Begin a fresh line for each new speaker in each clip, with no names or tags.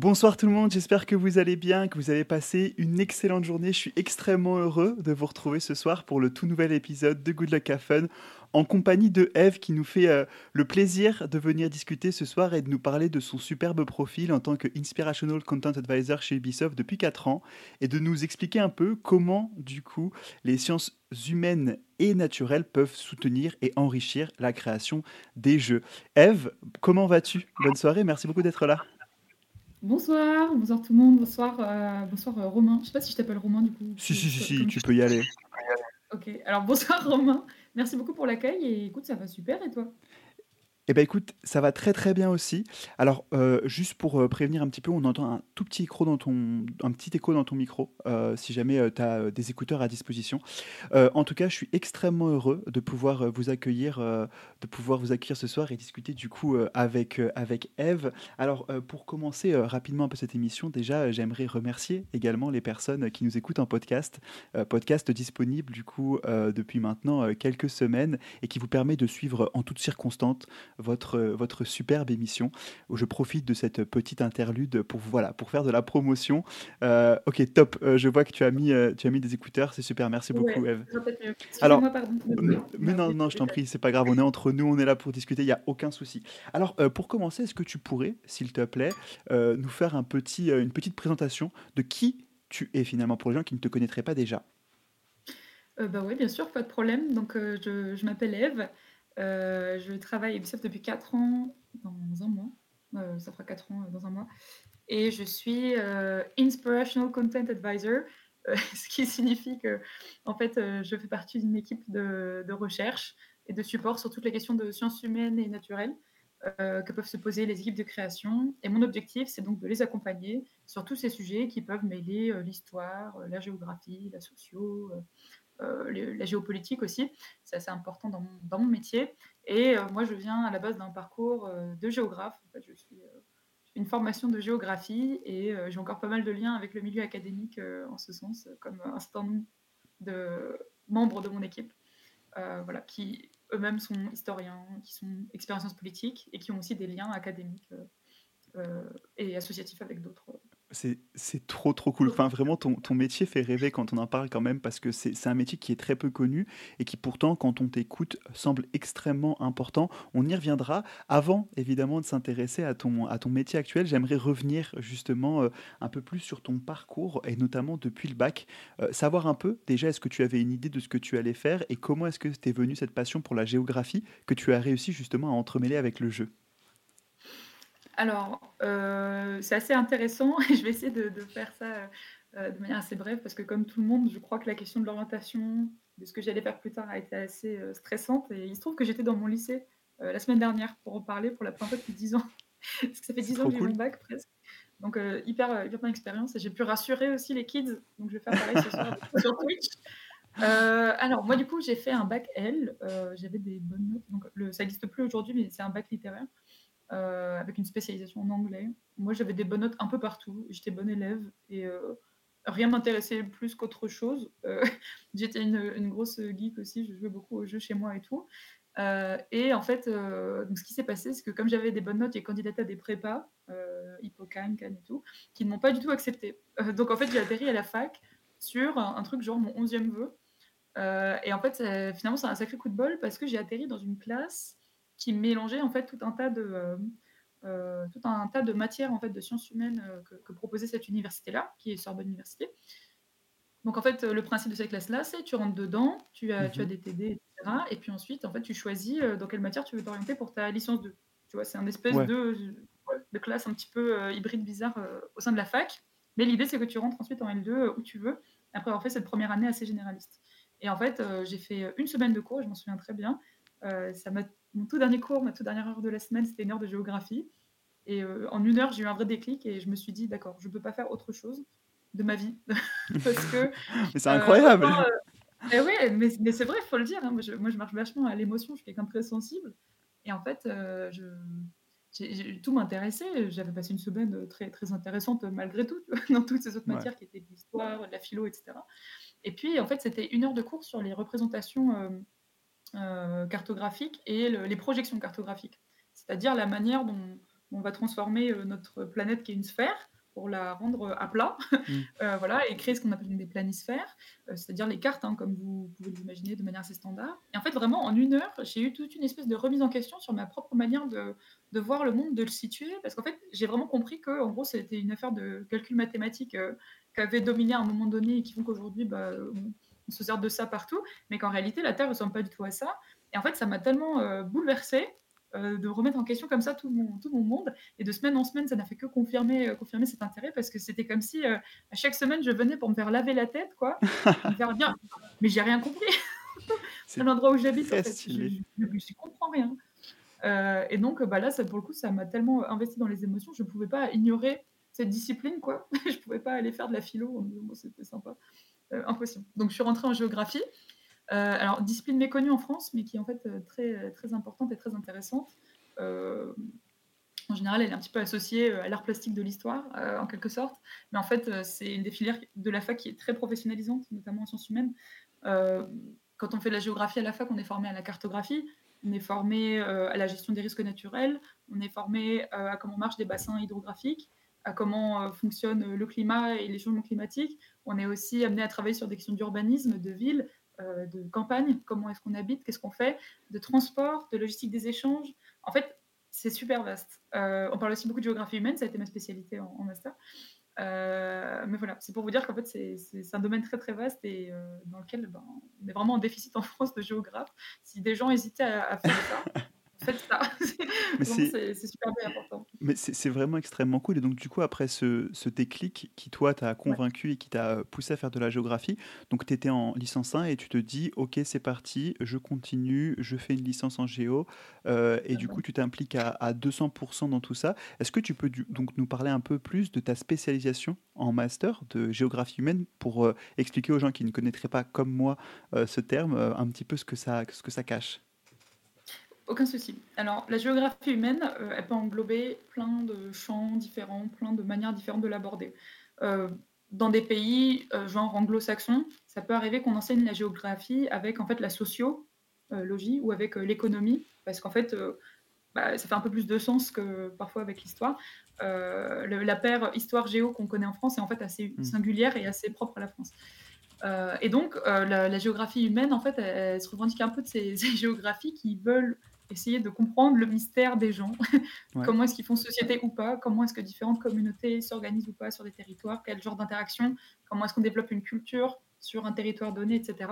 Bonsoir tout le monde, j'espère que vous allez bien, que vous avez passé une excellente journée. Je suis extrêmement heureux de vous retrouver ce soir pour le tout nouvel épisode de Good Luck Have Fun en compagnie de Eve qui nous fait euh, le plaisir de venir discuter ce soir et de nous parler de son superbe profil en tant que Inspirational Content Advisor chez Ubisoft depuis 4 ans et de nous expliquer un peu comment du coup les sciences humaines et naturelles peuvent soutenir et enrichir la création des jeux. Eve, comment vas-tu? Bonne soirée, merci beaucoup d'être là.
Bonsoir, bonsoir tout le monde, bonsoir, euh, bonsoir euh, Romain. Je sais pas si je t'appelle Romain du coup.
Si, si, si, si tu peux y aller.
Ok, alors bonsoir Romain, merci beaucoup pour l'accueil et écoute, ça va super et toi?
Eh bien écoute, ça va très très bien aussi. Alors euh, juste pour euh, prévenir un petit peu, on entend un tout petit écho dans ton, un petit écho dans ton micro, euh, si jamais tu as des écouteurs à disposition. en tout cas, je suis extrêmement heureux de pouvoir vous accueillir, de pouvoir vous accueillir ce soir et discuter du coup avec avec Eve. Alors pour commencer rapidement un peu cette émission, déjà j'aimerais remercier également les personnes qui nous écoutent en podcast, podcast disponible du coup depuis maintenant quelques semaines et qui vous permet de suivre en toutes circonstances votre, votre superbe émission. Je profite de cette petite interlude pour, voilà, pour faire de la promotion. Euh, ok, top. Euh, je vois que tu as mis, euh, tu as mis des écouteurs. C'est super. Merci beaucoup, Eve.
Alors,
mais non, non, je t'en prie, c'est pas grave. On est entre nous, on est là pour discuter. Il n'y a aucun souci. Alors, pour commencer, est-ce que tu pourrais, s'il te plaît, nous faire un petit, une petite présentation de qui tu es finalement pour les gens qui ne te connaîtraient pas déjà?
Bah oui, bien sûr, pas de problème. Donc, je, je m'appelle Eve. Euh, je travaille à Ubisoft depuis 4 ans, dans un mois. Euh, ça fera 4 ans euh, dans un mois. Et je suis Inspirational Content Advisor, ce qui signifie que, en fait, je fais partie d'une équipe de, recherche et de support sur toutes les questions de sciences humaines et naturelles que peuvent se poser les équipes de création. Et mon objectif, c'est donc de les accompagner sur tous ces sujets qui peuvent mêler l'histoire, la géographie, la socio, euh, la géopolitique aussi. C'est assez important dans mon, dans mon métier. Et euh, moi, je viens à la base d'un parcours euh, de géographe. Je suis une formation de géographie et j'ai encore pas mal de liens avec le milieu académique en ce sens, comme un certain nombre de membres de mon équipe, voilà, qui eux-mêmes sont historiens, qui sont expériences politiques et qui ont aussi des liens académiques et associatifs avec d'autres
c'est trop trop cool. Enfin, vraiment, ton, ton, métier fait rêver quand on en parle quand même, parce que c'est un métier qui est très peu connu et qui pourtant, quand on t'écoute, semble extrêmement important. On y reviendra. Avant, évidemment, de s'intéresser à ton, à ton métier actuel, j'aimerais revenir justement euh, un peu plus sur ton parcours et notamment depuis le bac. Euh, savoir un peu, déjà, est-ce que tu avais une idée de ce que tu allais faire et comment est-ce que t'es venu cette passion pour la géographie que tu as réussi justement à entremêler avec le jeu?
Alors, euh, c'est assez intéressant et je vais essayer de, faire ça euh, de manière assez brève parce que comme tout le monde, je crois que la question de l'orientation, de ce que j'allais faire plus tard a été assez euh, stressante et il se trouve que j'étais dans mon lycée la semaine dernière pour en parler pour la première fois depuis 10 ans. parce que ça fait 10 ans que j'ai mon bac presque. Donc hyper, hyper bonne expérience et j'ai pu rassurer aussi les kids. Donc je vais faire pareil ce soir sur Twitch. alors moi du coup j'ai fait un bac L, j'avais des bonnes notes, donc le, ça n'existe plus aujourd'hui mais c'est un bac littéraire. Euh, avec une spécialisation en anglais. Moi, j'avais des bonnes notes un peu partout. J'étais bonne élève et euh, rien m'intéressait plus qu'autre chose. Euh, j'étais une, grosse geek aussi. Je jouais beaucoup aux jeux chez moi et tout. et en fait, ce qui s'est passé, c'est que comme j'avais des bonnes notes, j'ai candidaté à des prépas, Hippocane, Cannes et tout, qui ne m'ont pas du tout accepté. donc en fait, j'ai atterri à la fac sur un, truc genre mon 11e vœu. et en fait, finalement, c'est un sacré coup de bol parce que j'ai atterri dans une classe qui mélangeait en fait tout un tas de, euh, euh, tout un tas de matières en fait, de sciences humaines euh, que, proposait cette université-là, qui est Sorbonne Université. Donc en fait, le principe de cette classe-là, c'est tu rentres dedans, tu as, tu as mhm. des TD, etc. Et puis ensuite, en fait, tu choisis dans quelle matière tu veux t'orienter pour ta licence 2. Tu vois, c'est un espèce de, de classe un petit peu hybride bizarre au sein de la fac. Mais l'idée, c'est que tu rentres ensuite en L2 où tu veux, après avoir fait cette première année assez généraliste. Et en fait, j'ai fait une semaine de cours, je m'en souviens très bien. ça m'a mon tout dernier cours, ma toute dernière heure de la semaine, c'était une heure de géographie. Et euh, en une heure, j'ai eu un vrai déclic et je me suis dit, d'accord, je ne peux pas faire autre chose de ma vie. Parce que.
mais c'est incroyable!
Euh, eh oui, mais, mais c'est vrai, il faut le dire. Hein. Moi, je, moi, je, marche vachement à l'émotion, je suis quelqu'un de très sensible. Et en fait, euh, je, tout m'intéressait. J'avais passé une semaine très, très intéressante malgré tout, dans toutes ces autres matières qui étaient de l'histoire, de la philo, etc. Et puis, en fait, c'était une heure de cours sur les représentations euh, cartographique et les projections cartographiques, c'est-à-dire la manière dont, on va transformer notre planète qui est une sphère pour la rendre à plat, mm. euh, voilà, et créer ce qu'on appelle des planisphères, euh, c'est-à-dire les cartes, hein, comme vous pouvez l'imaginer, de manière assez standard. Et en fait, vraiment, en une heure, j'ai eu toute une espèce de remise en question sur ma propre manière de, de voir le monde, de le situer, parce qu'en fait, j'ai vraiment compris que, en gros, c'était une affaire de calcul mathématique euh, qui avait dominé à un moment donné et qui font qu'aujourd'hui, bah, on, se sert de ça partout, mais qu'en réalité, la Terre ne ressemble pas du tout à ça. Et en fait, ça m'a tellement bouleversée euh, de remettre en question comme ça tout mon, tout mon monde. Et de semaine en semaine, ça n'a fait que confirmer, euh, confirmer cet intérêt parce que c'était comme si euh, à chaque semaine, je venais pour me faire laver la tête, quoi, me faire bien. Mais j'ai rien compris. C'est l'endroit où j'habite. En fait. Je ne comprends rien. et donc, bah là, ça, pour le coup, ça m'a tellement investi dans les émotions, je ne pouvais pas ignorer cette discipline, quoi. je ne pouvais pas aller faire de la philo, c'était sympa. Impossible. Donc, je suis rentrée en géographie. Euh, alors, discipline méconnue en France, mais qui est en fait euh, très, très importante et très intéressante. Euh, en général, elle est un petit peu associée à l'art plastique de l'histoire, en quelque sorte. Mais en fait, c'est une des filières de la fac qui est très professionnalisante, notamment en sciences humaines. quand on fait de la géographie à la fac, on est formé à la cartographie, on est formé à la gestion des risques naturels, on est formé à comment marchent des bassins hydrographiques, à comment fonctionne le climat et les changements climatiques. On est aussi amené à travailler sur des questions d'urbanisme, de ville, euh, de campagne, comment est-ce qu'on habite, qu'est-ce qu'on fait, de transport, de logistique des échanges. En fait, c'est super vaste. Euh, on parle aussi beaucoup de géographie humaine, ça a été ma spécialité en, master. Euh, mais voilà, c'est pour vous dire qu'en fait, c'est un domaine très très vaste et dans lequel ben, on est vraiment en déficit en France de géographes. Si des gens hésitaient à faire ça, faites ça. c'est super important.
Mais c'est vraiment extrêmement cool. Et donc, du coup, après ce, ce déclic qui, toi, t'a convaincu et qui t'a poussé à faire de la géographie, donc tu étais en licence 1 et tu te dis, OK, c'est parti, je continue, je fais une licence en géo. Euh, et du coup, tu t'impliques à, à, 200% dans tout ça. Est-ce que tu peux donc nous parler un peu plus de ta spécialisation en master de géographie humaine pour euh, expliquer aux gens qui ne connaîtraient pas, comme moi, euh, ce terme, un petit peu ce que ça, ce que ça cache?
Aucun souci. Alors, la géographie humaine, euh, elle peut englober plein de champs différents, plein de manières différentes de l'aborder. Euh, dans des pays euh, genre anglo-saxons, ça peut arriver qu'on enseigne la géographie avec en fait la sociologie ou avec l'économie, parce qu'en fait, bah, ça fait un peu plus de sens que parfois avec l'histoire. la paire histoire-géo qu'on connaît en France est en fait assez mmh. singulière et assez propre à la France. et donc, la, géographie humaine, en fait, elle, se revendique un peu de ces géographies qui veulent essayer de comprendre le mystère des gens. comment est-ce qu'ils font société ou pas? Comment est-ce que différentes communautés s'organisent ou pas sur des territoires? Quel genre d'interaction? Comment est-ce qu'on développe une culture sur un territoire donné, etc.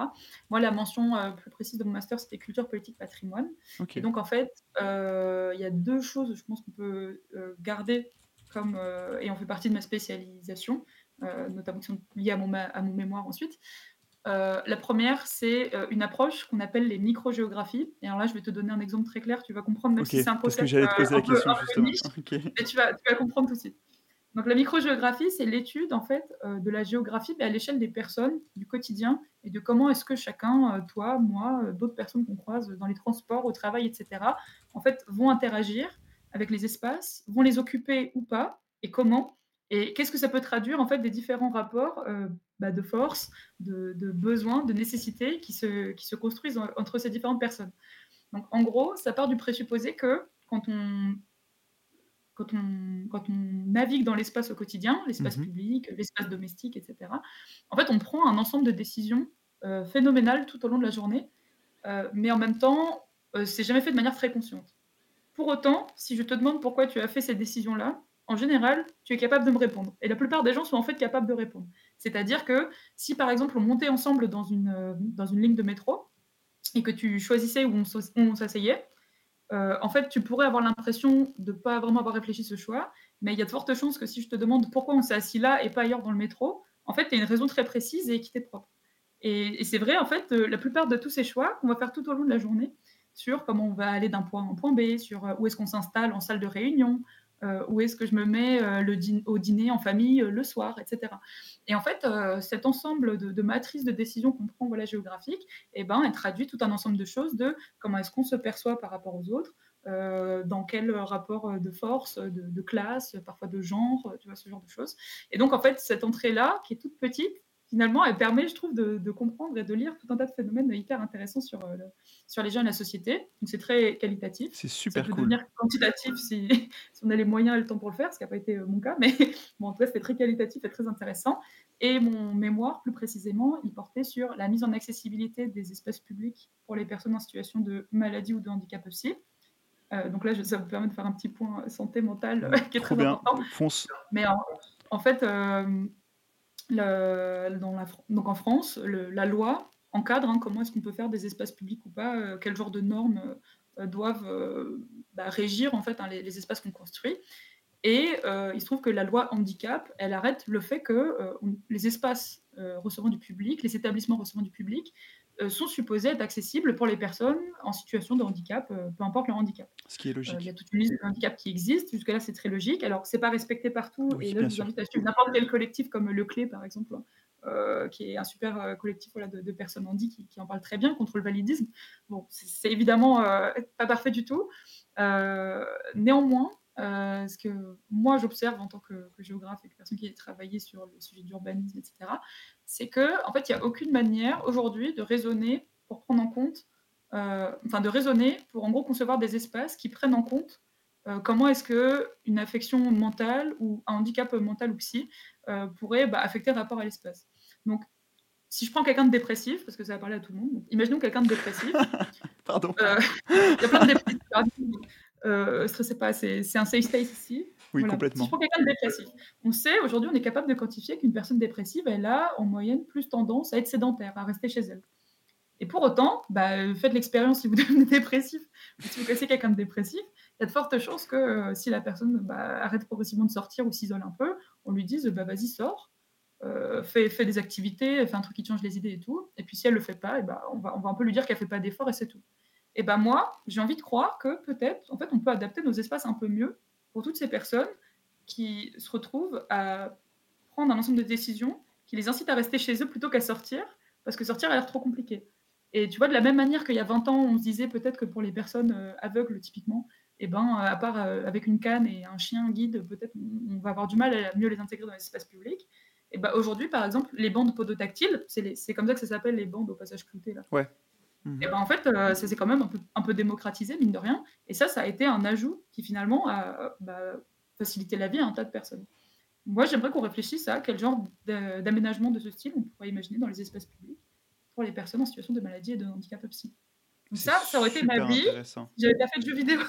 Moi, la mention euh, plus précise de mon master, c'était culture, politique, patrimoine. Et donc, en fait, euh, il y a deux choses, je pense qu'on peut euh, garder comme, et on fait partie de ma spécialisation, notamment qui sont liées à mon, à mon mémoire ensuite. Euh, la première, c'est euh, une approche qu'on appelle les microgéographies. Et alors là, je vais te donner un exemple très clair, tu vas comprendre, même si c'est un
concept parce que j'allais te poser la question, justement.
mais tu vas, tu vas comprendre tout de suite. Donc la microgéographie, c'est l'étude en fait euh, de la géographie mais à l'échelle des personnes, du quotidien, et de comment est-ce que chacun, toi, moi, d'autres personnes qu'on croise dans les transports, au travail, etc., en fait, vont interagir avec les espaces, vont les occuper ou pas, et comment. Et qu'est-ce que ça peut traduire en fait des différents rapports bah, de force, de, de besoins, de nécessités qui se, qui se construisent entre ces différentes personnes? Donc en gros, ça part du présupposé que quand on, quand on, quand on navigue dans l'espace au quotidien, l'espace mhm. public, l'espace domestique, etc., en fait, on prend un ensemble de décisions euh, phénoménales tout au long de la journée, euh, mais en même temps, euh, c'est jamais fait de manière très consciente. Pour autant, si je te demande pourquoi tu as fait ces décisions-là, en général, tu es capable de me répondre. Et la plupart des gens sont en fait capables de répondre. C'est-à-dire que si par exemple on montait ensemble dans une, euh, dans une ligne de métro et que tu choisissais où on s'asseyait, euh, en fait tu pourrais avoir l'impression de ne pas vraiment avoir réfléchi ce choix, mais il y a de fortes chances que si je te demande pourquoi on s'est assis là et pas ailleurs dans le métro, en fait, tu as une raison très précise et qui t'est propre. Et, c'est vrai, en fait, euh, la plupart de tous ces choix qu'on va faire tout au long de la journée, sur comment on va aller d'un point un point B, sur où est-ce qu'on s'installe en salle de réunion, euh, où est-ce que je me mets euh, le au dîner en famille euh, le soir, etc. Et en fait, cet ensemble de, matrices de décision qu'on prend voilà, géographique, eh ben, elle traduit tout un ensemble de choses de comment est-ce qu'on se perçoit par rapport aux autres, dans quel rapport de force, de, de, classe, parfois de genre, tu vois, ce genre de choses. Et donc, en fait, cette entrée-là, qui est toute petite, finalement, elle permet, je trouve, de, comprendre et de lire tout un tas de phénomènes hyper intéressants sur, euh, sur les gens et la société. Donc, c'est très qualitatif.
C'est super
ça peut
cool.
devenir quantitatif si, si, on a les moyens et le temps pour le faire, ce qui n'a pas été euh, mon cas. Mais bon, en tout cas, c'était très qualitatif et très intéressant. Et mon mémoire, plus précisément, il portait sur la mise en accessibilité des espaces publics pour les personnes en situation de maladie ou de handicap aussi. Euh, donc là, ça vous permet de faire un petit point santé mentale qui est très bien. important.
Fonce.
Mais en, fait, donc en France, la loi encadre hein, comment est-ce qu'on peut faire des espaces publics ou pas, euh, quel genre de normes euh, doivent euh, bah, régir en fait hein, les, espaces qu'on construit. Et il se trouve que la loi handicap, elle arrête le fait que les espaces recevant du public, les établissements recevant du public, sont supposés être accessibles pour les personnes en situation de handicap, euh, peu importe leur handicap.
Ce qui est logique.
Euh, il y a toute une liste de handicaps qui existent. Jusque-là, c'est très logique. Alors, c'est pas respecté partout. et là, je vous invite à suivre n'importe quel collectif comme Le Clé, par exemple, qui est un super collectif voilà, de, personnes handies qui, qui, en parlent très bien contre le validisme. Bon, c'est évidemment pas parfait du tout. néanmoins, euh, ce que moi j'observe en tant que, géographe et que personne qui a travaillé sur le sujet d'urbanisme, etc., c'est que en fait il n'y a aucune manière aujourd'hui de raisonner pour prendre en compte, euh, enfin de raisonner pour en gros concevoir des espaces qui prennent en compte euh, comment est-ce que une affection mentale ou un handicap mental ou psy pourrait bah, affecter le rapport à l'espace. Donc si je prends quelqu'un de dépressif, parce que ça va parler à tout le monde, imaginons quelqu'un de dépressif.
Pardon.
Il y a plein de dépressifs. Euh, stressez pas, c'est un safe space ici.
Oui, complètement.
Si je prends quelqu'un de dépressif, on sait, aujourd'hui, on est capable de quantifier qu'une personne dépressive, elle a en moyenne plus tendance à être sédentaire, à rester chez elle. Et pour autant, bah, faites l'expérience si vous devenez dépressif, si vous connaissez quelqu'un de dépressif, il y a de fortes chances que euh, si la personne bah, arrête progressivement de sortir ou s'isole un peu, on lui dise bah, vas-y, sors, euh, fais, des activités, fais un truc qui change les idées et tout. Et puis si elle le fait pas, et bah, on, va, on va un peu lui dire qu'elle fait pas d'efforts et c'est tout. Et ben moi, j'ai envie de croire que peut-être, en fait, on peut adapter nos espaces un peu mieux pour toutes ces personnes qui se retrouvent à prendre un ensemble de décisions qui les incitent à rester chez eux plutôt qu'à sortir, parce que sortir a l'air trop compliqué. Et tu vois, de la même manière qu'il y a 20 ans, on se disait peut-être que pour les personnes euh, aveugles, typiquement, eh ben, à part euh, avec une canne et un chien guide, peut-être on va avoir du mal à mieux les intégrer dans les espaces publics. Et ben, aujourd'hui, par exemple, les bandes podotactiles, c'est comme ça que ça s'appelle les bandes au passage clouté. Là.
Ouais.
Et ben en fait, euh, ça s'est quand même un peu, démocratisé, mine de rien. Et ça, ça a été un ajout qui finalement a bah, facilité la vie à un tas de personnes. Moi, j'aimerais qu'on réfléchisse à quel genre d'aménagement de ce style on pourrait imaginer dans les espaces publics pour les personnes en situation de maladie et de handicap psy. ça, ça aurait été ma vie. J'avais pas fait de jeux vidéo.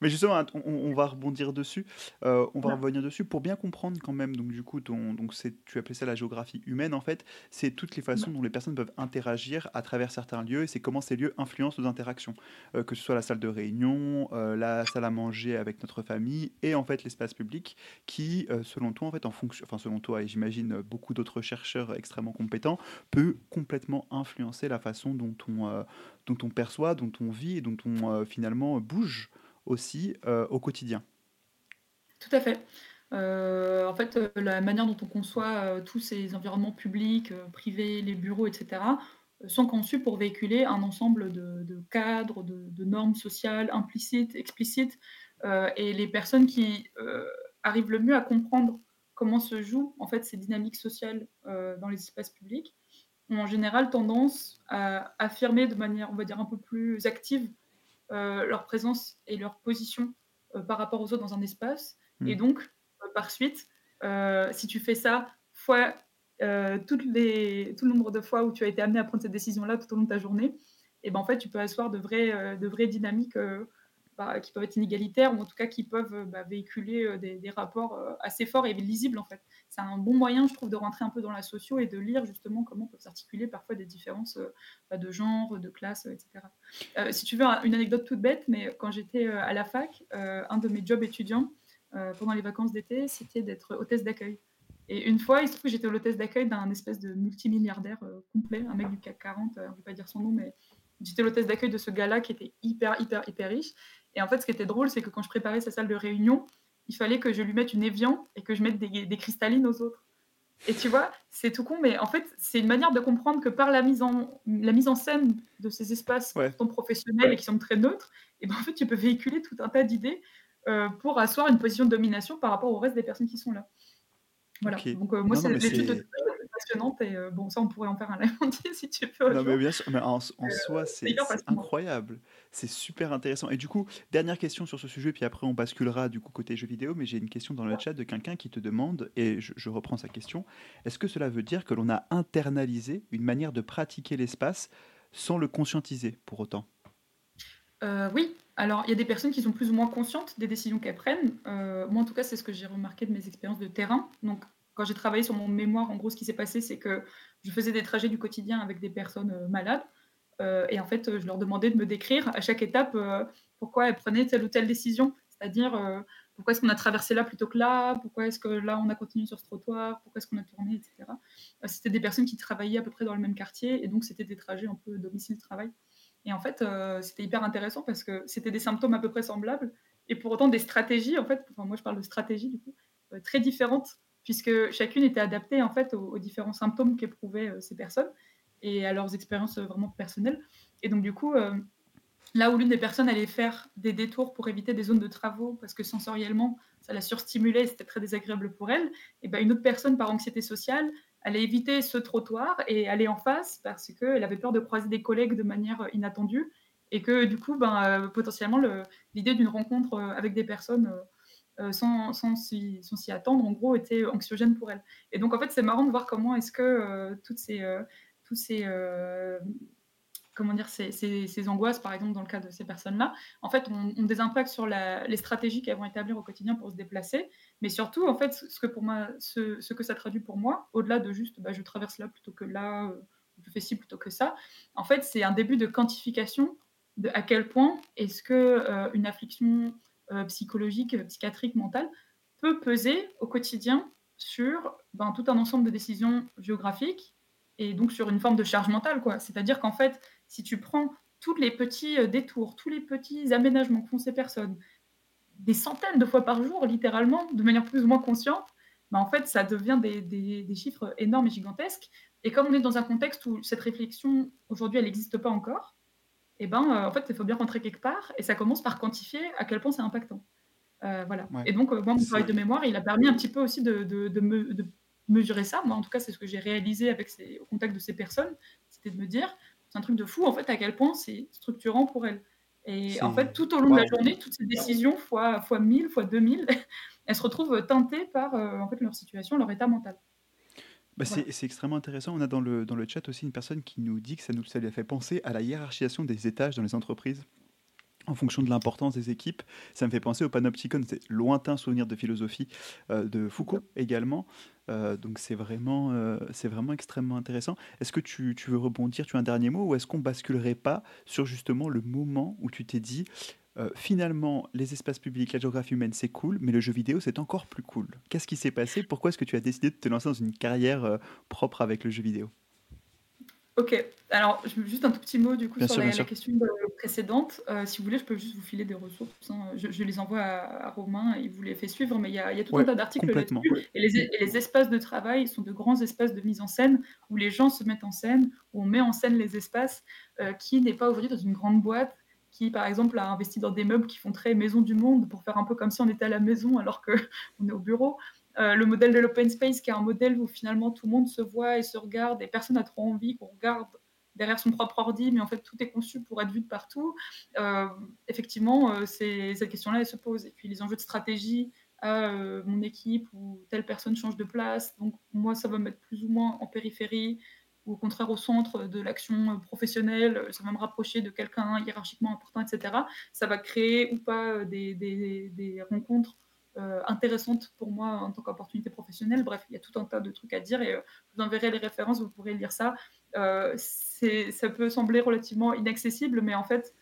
Mais justement, on, va rebondir dessus, euh, on va revenir dessus pour bien comprendre quand même. Donc du coup, ton, donc c'est, tu appelais ça la géographie humaine en fait. C'est toutes les façons dont les personnes peuvent interagir à travers certains lieux et c'est comment ces lieux influencent nos interactions, euh, que ce soit la salle de réunion, euh, la salle à manger avec notre famille et en fait l'espace public qui, selon toi en fait en fonction, enfin selon toi et j'imagine beaucoup d'autres chercheurs extrêmement compétents, peut complètement influencer la façon dont on, dont on perçoit, dont on vit et dont on finalement bouge aussi euh, au quotidien.
Tout à fait. Euh, en fait, euh, la manière dont on conçoit tous ces environnements publics, privés, les bureaux, etc., sont conçus pour véhiculer un ensemble de, cadres, de, normes sociales implicites, explicites. et les personnes qui arrivent le mieux à comprendre comment se jouent en fait ces dynamiques sociales dans les espaces publics ont en général tendance à affirmer de manière, on va dire, un peu plus active leur présence et leur position euh, par rapport aux autres dans un espace. Hmm. Et donc, euh, par suite, si tu fais ça fois toutes les, tout le nombre de fois où tu as été amené à prendre cette décision-là tout au long de ta journée, et ben en fait, tu peux asseoir de vraies, de vraies dynamiques qui peuvent être inégalitaires ou en tout cas qui peuvent bah, véhiculer des, des, rapports assez forts et lisibles en fait c'est un bon moyen, je trouve, de rentrer un peu dans la socio et de lire justement comment peuvent s'articuler parfois des différences euh, bah, de genre, de classe, etc. Euh, si tu veux, une anecdote toute bête, mais quand j'étais euh, à la fac, un de mes jobs étudiants pendant les vacances d'été, c'était d'être hôtesse d'accueil. Et une fois, il se trouve que j'étais l'hôtesse d'accueil d'un espèce de multimilliardaire complet, un mec du CAC 40, on ne peut pas dire son nom, mais j'étais l'hôtesse d'accueil de ce gars-là qui était hyper, hyper, hyper riche. Et en fait, ce qui était drôle, c'est que quand je préparais sa salle de réunion, il fallait que je lui mette une Evian et que je mette des, cristallines aux autres. Et tu vois, c'est tout con, mais en fait, c'est une manière de comprendre que par la mise en, la mise en scène de ces espaces qui sont professionnels et qui sont très neutres, et ben en fait, tu peux véhiculer tout un tas d'idées euh, pour asseoir une position de domination par rapport au reste des personnes qui sont là. Voilà. Donc, euh, moi, c'est l'étude de passionnante et bon, ça, on pourrait en faire un live entier si tu veux
Non, mais bien sûr, mais en, en soi, c'est incroyable. C'est super intéressant. Et du coup, dernière question sur ce sujet, puis après, on basculera du coup côté jeux vidéo. Mais j'ai une question dans le chat de quelqu'un qui te demande, et je, je reprends sa question est-ce que cela veut dire que l'on a internalisé une manière de pratiquer l'espace sans le conscientiser pour autant?
Euh, oui, alors il y a des personnes qui sont plus ou moins conscientes des décisions qu'elles prennent. Euh, moi, en tout cas, c'est ce que j'ai remarqué de mes expériences de terrain. Donc, quand j'ai travaillé sur mon mémoire, en gros, ce qui s'est passé, c'est que je faisais des trajets du quotidien avec des personnes euh, malades. et en fait, je leur demandais de me décrire à chaque étape pourquoi elles prenaient telle ou telle décision. C'est-à-dire, pourquoi est-ce qu'on a traversé là plutôt que là? Pourquoi est-ce que là, on a continué sur ce trottoir? Pourquoi est-ce qu'on a tourné, etc. C'était des personnes qui travaillaient à peu près dans le même quartier. Et donc, c'était des trajets un peu domicile-travail. Et en fait, euh, c'était hyper intéressant parce que c'était des symptômes à peu près semblables et pour autant des stratégies, en fait, enfin, moi je parle de stratégies du coup, euh, très différentes puisque chacune était adaptée en fait aux, différents symptômes qu'éprouvaient euh, ces personnes et à leurs expériences vraiment personnelles. Et donc du coup, là où l'une des personnes allait faire des détours pour éviter des zones de travaux parce que sensoriellement ça la surstimulait, c'était très désagréable pour elle, et ben une autre personne par anxiété sociale allait éviter ce trottoir et aller en face parce qu'elle avait peur de croiser des collègues de manière inattendue et que du coup, ben, euh, potentiellement, l'idée d'une rencontre euh, avec des personnes euh, sans, sans s'y attendre, en gros, était anxiogène pour elle. Et donc, en fait, c'est marrant de voir comment est-ce que toutes ces, tous ces comment dire, ces, ces, angoisses, par exemple, dans le cas de ces personnes-là, en fait, ont, des impacts sur les stratégies qu'elles vont établir au quotidien pour se déplacer, mais surtout, en fait, ce que pour moi, ce, que ça traduit pour moi, au-delà de juste, bah, je traverse là plutôt que là, euh, je fais ci plutôt que ça, en fait, c'est un début de quantification de à quel point est-ce que euh, une affliction euh, psychologique, psychiatrique, mentale peut peser au quotidien sur ben, tout un ensemble de décisions géographiques et donc sur une forme de charge mentale, quoi. C'est-à-dire qu'en fait, si tu prends tous les petits euh, détours, tous les petits aménagements que font ces personnes, des centaines de fois par jour, littéralement, de manière plus ou moins consciente, bah en fait, ça devient des, chiffres énormes et gigantesques. Et comme on est dans un contexte où cette réflexion, aujourd'hui, elle n'existe pas encore, et eh ben, euh, en fait, il faut bien rentrer quelque part, et ça commence par quantifier à quel point c'est impactant. Euh, voilà. Et donc, moi, mon travail de mémoire, il a permis un petit peu aussi de, de, mesurer ça. Moi, en tout cas, c'est ce que j'ai réalisé avec ces, au contact de ces personnes, c'était de me dire, c'est un truc de fou, en fait, à quel point c'est structurant pour elles. Et en fait, tout au long de la journée, toutes ces décisions, fois, fois 1000, fois 2000, elles se retrouvent teintées par euh, en fait, leur situation, leur état mental.
Bah C'est extrêmement intéressant. On a dans le, dans le chat aussi une personne qui nous dit que ça nous ça lui a fait penser à la hiérarchisation des étages dans les entreprises en fonction de l'importance des équipes. Ça me fait penser au panopticon, c'est lointain souvenir de philosophie euh, de Foucault également. Euh, donc c'est vraiment, euh, c'est vraiment extrêmement intéressant. Est-ce que tu, tu, veux rebondir, tu as un dernier mot, ou est-ce qu'on basculerait pas sur justement le moment où tu t'es dit, finalement, les espaces publics, la géographie humaine, c'est cool, mais le jeu vidéo, c'est encore plus cool. Qu'est-ce qui s'est passé? Pourquoi est-ce que tu as décidé de te lancer dans une carrière propre avec le jeu vidéo?
Ok, alors juste un tout petit mot du coup sur la, question précédente. Euh, si vous voulez, je peux juste vous filer des ressources. Hein. Je, les envoie à, Romain, il vous les fait suivre, mais il y a, tout un tas d'articles là-dessus. Et les, espaces de travail sont de grands espaces de mise en scène où les gens se mettent en scène, où on met en scène les espaces, euh, qui n'est pas aujourd'hui dans une grande boîte qui, par exemple, a investi dans des meubles qui font très maison du monde pour faire un peu comme si on était à la maison alors qu'on est au bureau. Euh, le modèle de l'open space, qui est un modèle où finalement tout le monde se voit et se regarde et personne n'a trop envie qu'on regarde derrière son propre ordi, mais en fait tout est conçu pour être vu de partout. Euh, effectivement, euh, cette question-là, elle se pose. Et puis les enjeux de stratégie, à mon équipe ou telle personne change de place, donc moi ça va me mettre plus ou moins en périphérie au contraire au centre de l'action professionnelle, ça va me rapprocher de quelqu'un hiérarchiquement important, etc. Ça va créer ou pas des, des rencontres euh, intéressante pour moi en tant qu'opportunité professionnelle. Bref, il y a tout un tas de trucs à dire et euh, je vous enverrai les références, vous pourrez lire ça. Euh, ça peut sembler relativement inaccessible, mais en fait,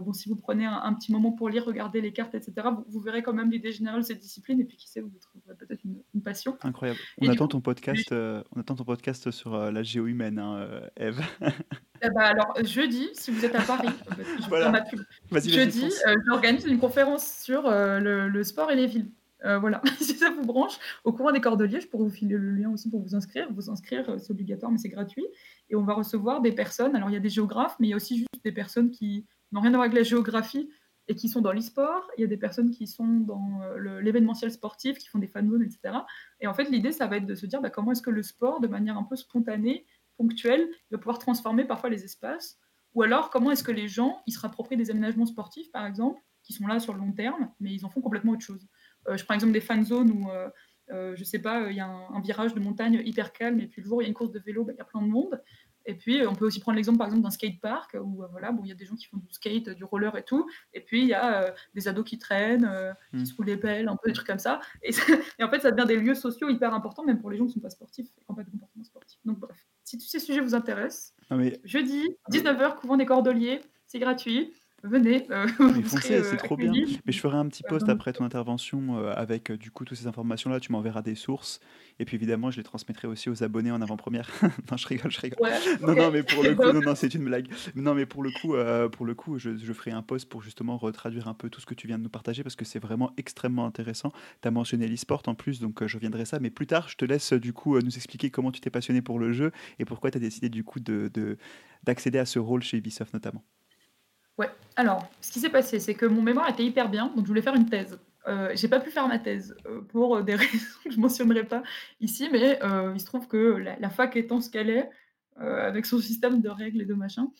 bon, si vous prenez un, petit moment pour lire, regarder les cartes, etc., vous, verrez quand même l'idée générale de cette discipline et puis qui sait, vous trouverez peut-être une, passion.
Incroyable. On attend, ton podcast, on attend ton podcast sur la géo humaine, hein, Eve.
Eh ben, alors, jeudi, si vous êtes à Paris, je voilà. ma pub. Jeudi, j'organise une conférence sur le, le, sport et les villes. Euh, voilà, si ça vous branche, au courant des Cordeliers, je pourrais vous filer le lien aussi pour vous inscrire. Vous inscrire, euh, c'est obligatoire, mais c'est gratuit. Et on va recevoir des personnes. Alors, il y a des géographes, mais il y a aussi juste des personnes qui n'ont rien à voir avec la géographie, et qui sont dans l'e-sport, il y a des personnes qui sont dans l'événementiel sportif, qui font des fan zones, etc. Et en fait, l'idée, ça va être de se dire bah, comment est-ce que le sport, de manière un peu spontanée, ponctuelle, va pouvoir transformer parfois les espaces, ou alors comment est-ce que les gens, ils se rapproprient des aménagements sportifs, par exemple, qui sont là sur le long terme, mais ils en font complètement autre chose? je prends l'exemple des fan zones où euh, je sais pas, il y a un, virage de montagne hyper calme, et puis le jour il y a une course de vélo, bah, il y a plein de monde. Et puis, on peut aussi prendre l'exemple, par exemple, d'un skatepark, où euh, voilà, bon, il y a des gens qui font du skate, du roller et tout. Et puis, il y a euh, des ados qui traînent, qui mm. se roulent des pelles, un peu des trucs comme ça. Et, en fait, ça devient des lieux sociaux hyper importants, même pour les gens qui ne sont pas sportifs et qui n'ont pas de comportement sportif. Donc, bref, si tous ces sujets vous intéressent, ah, jeudi, 19h, couvent des Cordeliers, c'est gratuit venez. Euh,
foncez, c'est euh, trop bien. Mais je ferai un petit post après ton intervention euh, avec du coup toutes ces informations-là. Tu m'enverras des sources. Et puis évidemment, je les transmettrai aussi aux abonnés en avant-première. non, je rigole, je rigole. non, non, mais pour le coup, non, non, c'est une blague. Non, mais pour le coup, pour le coup, je, je, ferai un post pour justement retraduire un peu tout ce que tu viens de nous partager parce que c'est vraiment extrêmement intéressant. Tu as mentionné l'e-sport en plus, donc je reviendrai ça. Mais plus tard, je te laisse du coup nous expliquer comment tu t'es passionné pour le jeu et pourquoi tu as décidé du coup de d'accéder à ce rôle chez Ubisoft notamment.
Ouais. Alors, ce qui s'est passé, c'est que mon mémoire était hyper bien, donc je voulais faire une thèse. Euh, j'ai pas pu faire ma thèse euh, pour des raisons que je mentionnerai pas ici, mais euh, il se trouve que la, fac étant ce qu'elle est, euh, avec son système de règles et de machin,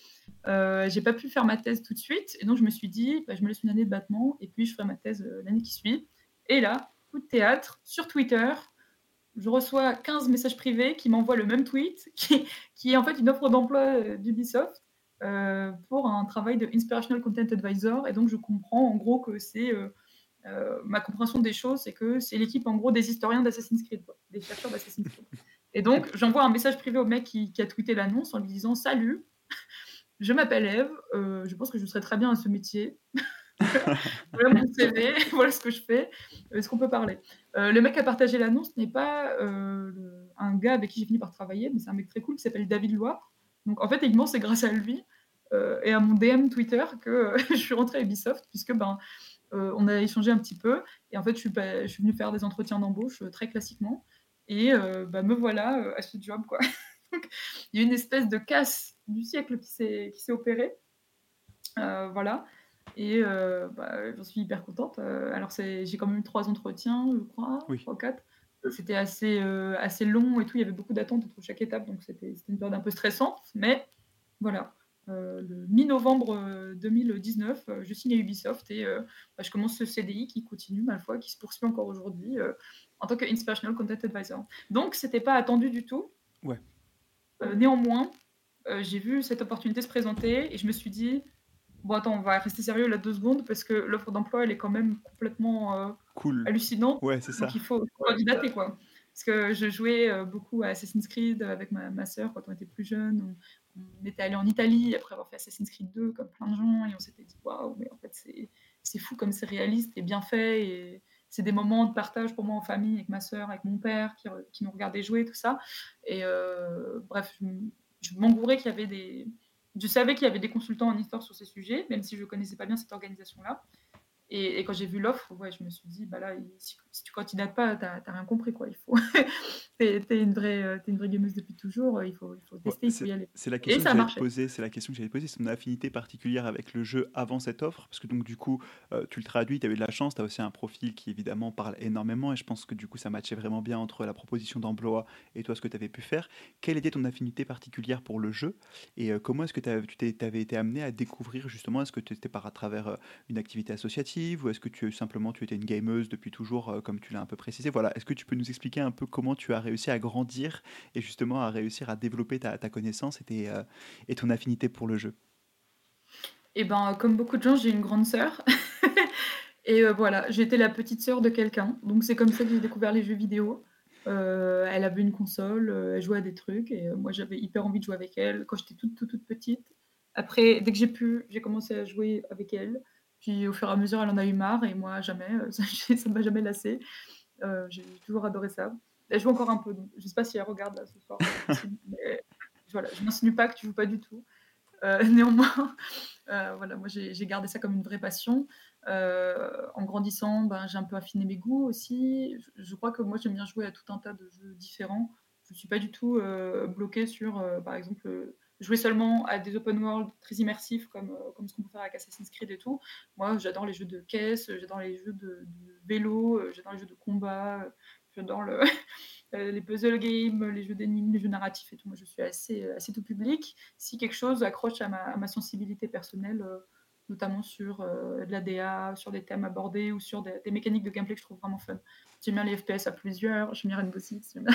j'ai pas pu faire ma thèse tout de suite, et donc je me suis dit, bah, je me laisse une année de battement, et puis je ferai ma thèse l'année qui suit. Et là, coup de théâtre, sur Twitter, je reçois 15 messages privés qui m'envoient le même tweet, qui est en fait une offre d'emploi d'Ubisoft euh, pour un travail de Inspirational Content Advisor. Et donc, je comprends en gros que c'est. Euh, euh, ma compréhension des choses, c'est que c'est l'équipe en gros des historiens d'Assassin's Creed, des chercheurs d'Assassin's Creed. Et donc, j'envoie un message privé au mec qui, a tweeté l'annonce en lui disant Salut, je m'appelle Eve, je pense que je serais très bien à ce métier. voilà mon CV, voilà ce que je fais. Est-ce qu'on peut parler Le mec qui a partagé l'annonce n'est pas un gars avec qui j'ai fini par travailler, mais c'est un mec très cool qui s'appelle David Loire, donc en fait, évidemment, c'est grâce à lui euh, et à mon DM Twitter que euh, je suis rentrée à Ubisoft, puisque ben, euh, on a échangé un petit peu. Et en fait, je suis, je suis venue faire des entretiens d'embauche très classiquement. Et bah, me voilà à ce job. Quoi. il y a une espèce de casse du siècle qui s'est opérée. voilà. Et bah, j'en suis hyper contente. alors, j'ai quand même eu trois entretiens, je crois, oui. trois, quatre. C'était assez, euh, assez long et tout. Il y avait beaucoup d'attentes entre chaque étape, donc c'était une période un peu stressante. Mais voilà, euh, le mi-novembre 2019, euh, je signe à Ubisoft et bah, je commence ce CDI qui continue, ma foi, qui se poursuit encore aujourd'hui en tant qu'Inspirational Content Advisor. Donc, c'était pas attendu du tout.
Ouais.
néanmoins, j'ai vu cette opportunité se présenter et je me suis dit, bon, attends, on va rester sérieux là deux secondes parce que l'offre d'emploi, elle est quand même complètement
cool.
hallucinant.
Ouais, c'est ça.
Donc il faut, candidater, quoi. Parce que je jouais euh, beaucoup à Assassin's Creed avec ma, ma soeur quand on était plus jeune. On, était allé en Italie après avoir fait Assassin's Creed 2 comme plein de gens et on s'était dit waouh, mais en fait c'est fou comme c'est réaliste et bien fait et c'est des moments de partage pour moi en famille avec ma soeur, avec mon père qui, qui nous regardait jouer, tout ça. Et euh, bref, je, je m'engourais qu'il y avait des. Je savais qu'il y avait des consultants en histoire sur ces sujets, même si je ne connaissais pas bien cette organisation-là. Et, quand j'ai vu l'offre, je me suis dit, bah là, si, si tu candidates pas, tu n'as rien compris. Quoi. Il faut... tu es, une vraie, euh, es une vraie gameuse depuis toujours, il faut, il faut tester, il faut y aller.
C'est la question que j'allais te poser, c'est la question que j'allais poser, c'est ton affinité particulière avec le jeu avant cette offre, parce que donc du coup, euh, tu le traduis, tu as eu de la chance, tu as aussi un profil qui évidemment parle énormément, et je pense que du coup, ça matchait vraiment bien entre la proposition d'emploi et toi, ce que tu avais pu faire. Quelle était ton affinité particulière pour le jeu, et euh, comment est-ce que tu avais été amené à découvrir justement, est-ce que tu étais par à travers une activité associative ou est-ce que tu simplement tu étais une gameuse depuis toujours, euh, comme tu l'as un peu précisé? Voilà, est-ce que tu peux nous expliquer un peu comment tu as réussi à grandir et justement à réussir à développer ta, connaissance et, euh, et ton affinité pour le jeu
Eh ben, comme beaucoup de gens, j'ai une grande sœur. et euh, voilà, j'étais la petite sœur de quelqu'un. Donc c'est comme ça que j'ai découvert les jeux vidéo. elle avait une console, elle jouait à des trucs et moi j'avais hyper envie de jouer avec elle quand j'étais toute, toute, toute petite. Après, dès que j'ai pu, j'ai commencé à jouer avec elle. Puis au fur et à mesure, elle en a eu marre et moi jamais. Euh, ça ne m'a jamais lassé. Euh, j'ai toujours adoré ça. Elle joue encore un peu. je ne sais pas si elle regarde là ce soir. mais voilà, je m'insinue pas que tu joues pas du tout. Euh, néanmoins, voilà, moi j'ai gardé ça comme une vraie passion. en grandissant, ben, j'ai un peu affiné mes goûts aussi. Je, crois que moi j'aime bien jouer à tout un tas de jeux différents. Je ne suis pas du tout bloquée sur, par exemple, jouer seulement à des open world très immersifs comme, comme ce qu'on peut faire avec Assassin's Creed et tout. Moi, j'adore les jeux de caisse, j'adore les jeux de, de vélo, j'adore les jeux de combat, j'adore le, les puzzle games, les jeux d'énigmes, les jeux narratifs et tout. Moi, je suis assez, assez tout public. Si quelque chose accroche à ma, à ma sensibilité personnelle, notamment sur euh, de l'ADA, sur des thèmes abordés ou sur des, mécaniques de gameplay que je trouve vraiment fun. J'aime bien les FPS à plusieurs, j'aime bien Rainbow Six.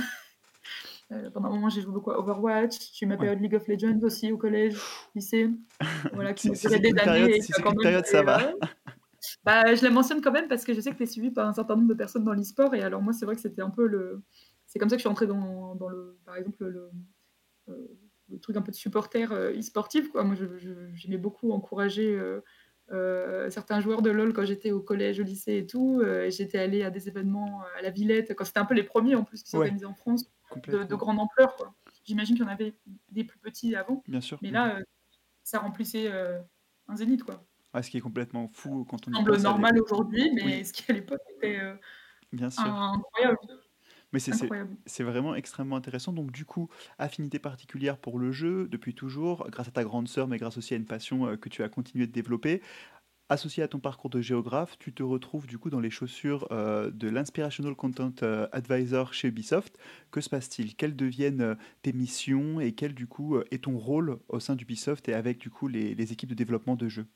Euh, pendant un moment, j'ai joué beaucoup à Overwatch. J'ai eu ma période League of Legends aussi au collège, lycée.
Voilà, qui c'est des années. Si c'est une période, ça va?
Bah, je la mentionne quand même parce que je sais que tu es suivi par un certain nombre de personnes dans l'e-sport. Et alors, moi, c'est vrai que c'était un peu le. C'est comme ça que je suis entrée dans, dans le. Par exemple, le. Euh, le truc un peu de supporter euh, e-sportif. Quoi. Moi, j'aimais beaucoup encourager euh, euh, certains joueurs de LoL quand j'étais au collège, au lycée et tout. J'étais allée à des événements à la Villette, quand c'était un peu les premiers en plus qui s'organisaient en France, de, grande ampleur. J'imagine qu'il y en avait des plus petits avant.
Bien sûr.
Mais là, ça remplissait un zénith. Quoi.
Ce qui est complètement fou quand on
semble normal aujourd'hui, mais ce qui à l'époque était Bien sûr. incroyable.
Mais c'est vraiment extrêmement intéressant. Donc, du coup, affinité particulière pour le jeu depuis toujours, grâce à ta grande sœur, mais grâce aussi à une passion euh, que tu as continué de développer. Associé à ton parcours de géographe, tu te retrouves du coup dans les chaussures euh, de l'Inspirational Content euh, Advisor chez Ubisoft. Que se passe-t-il? Quelles deviennent tes missions et quel du coup est ton rôle au sein d'Ubisoft et avec du coup les, les équipes de développement de jeux?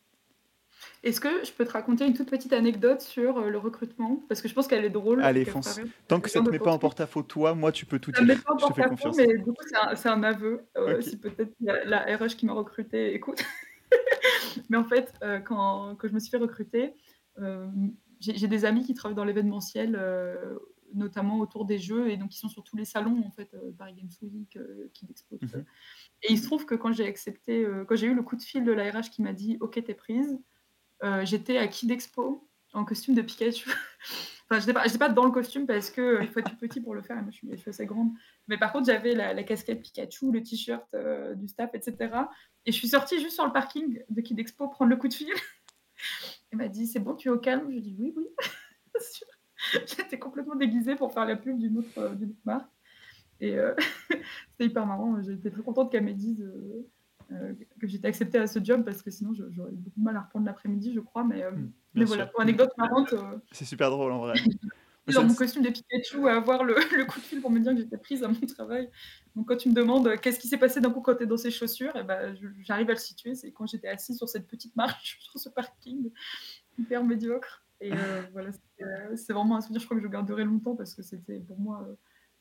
Est-ce que je peux te raconter une toute petite anecdote sur euh, le recrutement? Parce que je pense qu'elle est drôle.
Allez, fonce. Tant que ça ne te met pas en porte-à-faux, toi, moi, tu peux tout
ça
dire.
met pas en porte-à-faux, mais du coup, c'est un, aveu. Euh, si peut-être la, RH qui m'a recruté écoute. mais en fait, euh, quand, je me suis fait recruter, j'ai des amis qui travaillent dans l'événementiel, notamment autour des jeux, et donc ils sont sur tous les salons, en fait, Paris Games Week, qui Expo. Mhm. Et il se trouve que quand j'ai accepté, quand j'ai eu le coup de fil de la RH qui m'a dit Ok, t'es prise euh, j'étais à Kid Expo en costume de Pikachu. enfin, je n'étais pas, dans le costume parce qu'il euh, faut être petit pour le faire. Moi, je suis, assez grande. Mais par contre, j'avais la, casquette Pikachu, le t-shirt euh, du staff, etc. Et je suis sortie juste sur le parking de Kid Expo prendre le coup de fil. Elle m'a dit C'est bon, tu es au calme? Je dit Oui, oui. J'étais complètement déguisée pour faire la pub d'une autre, marque. Et c'était hyper marrant. J'étais très contente qu'elle me dise euh, que j'étais acceptée à ce job parce que sinon j'aurais beaucoup de mal à reprendre l'après-midi, je crois. Mais, euh, hmm, mais voilà, pour anecdote marrante. Euh,
c'est super drôle en vrai.
dans mon costume de Pikachu à avoir le, le, coup de fil pour me dire que j'étais prise à mon travail. Donc quand tu me demandes qu'est-ce qui s'est passé d'un coup quand tu es dans ces chaussures, et eh ben, j'arrive à le situer. C'est quand j'étais assise sur cette petite marche sur ce parking hyper médiocre. Et voilà, c'est vraiment un souvenir, je crois que je garderai longtemps parce que c'était pour moi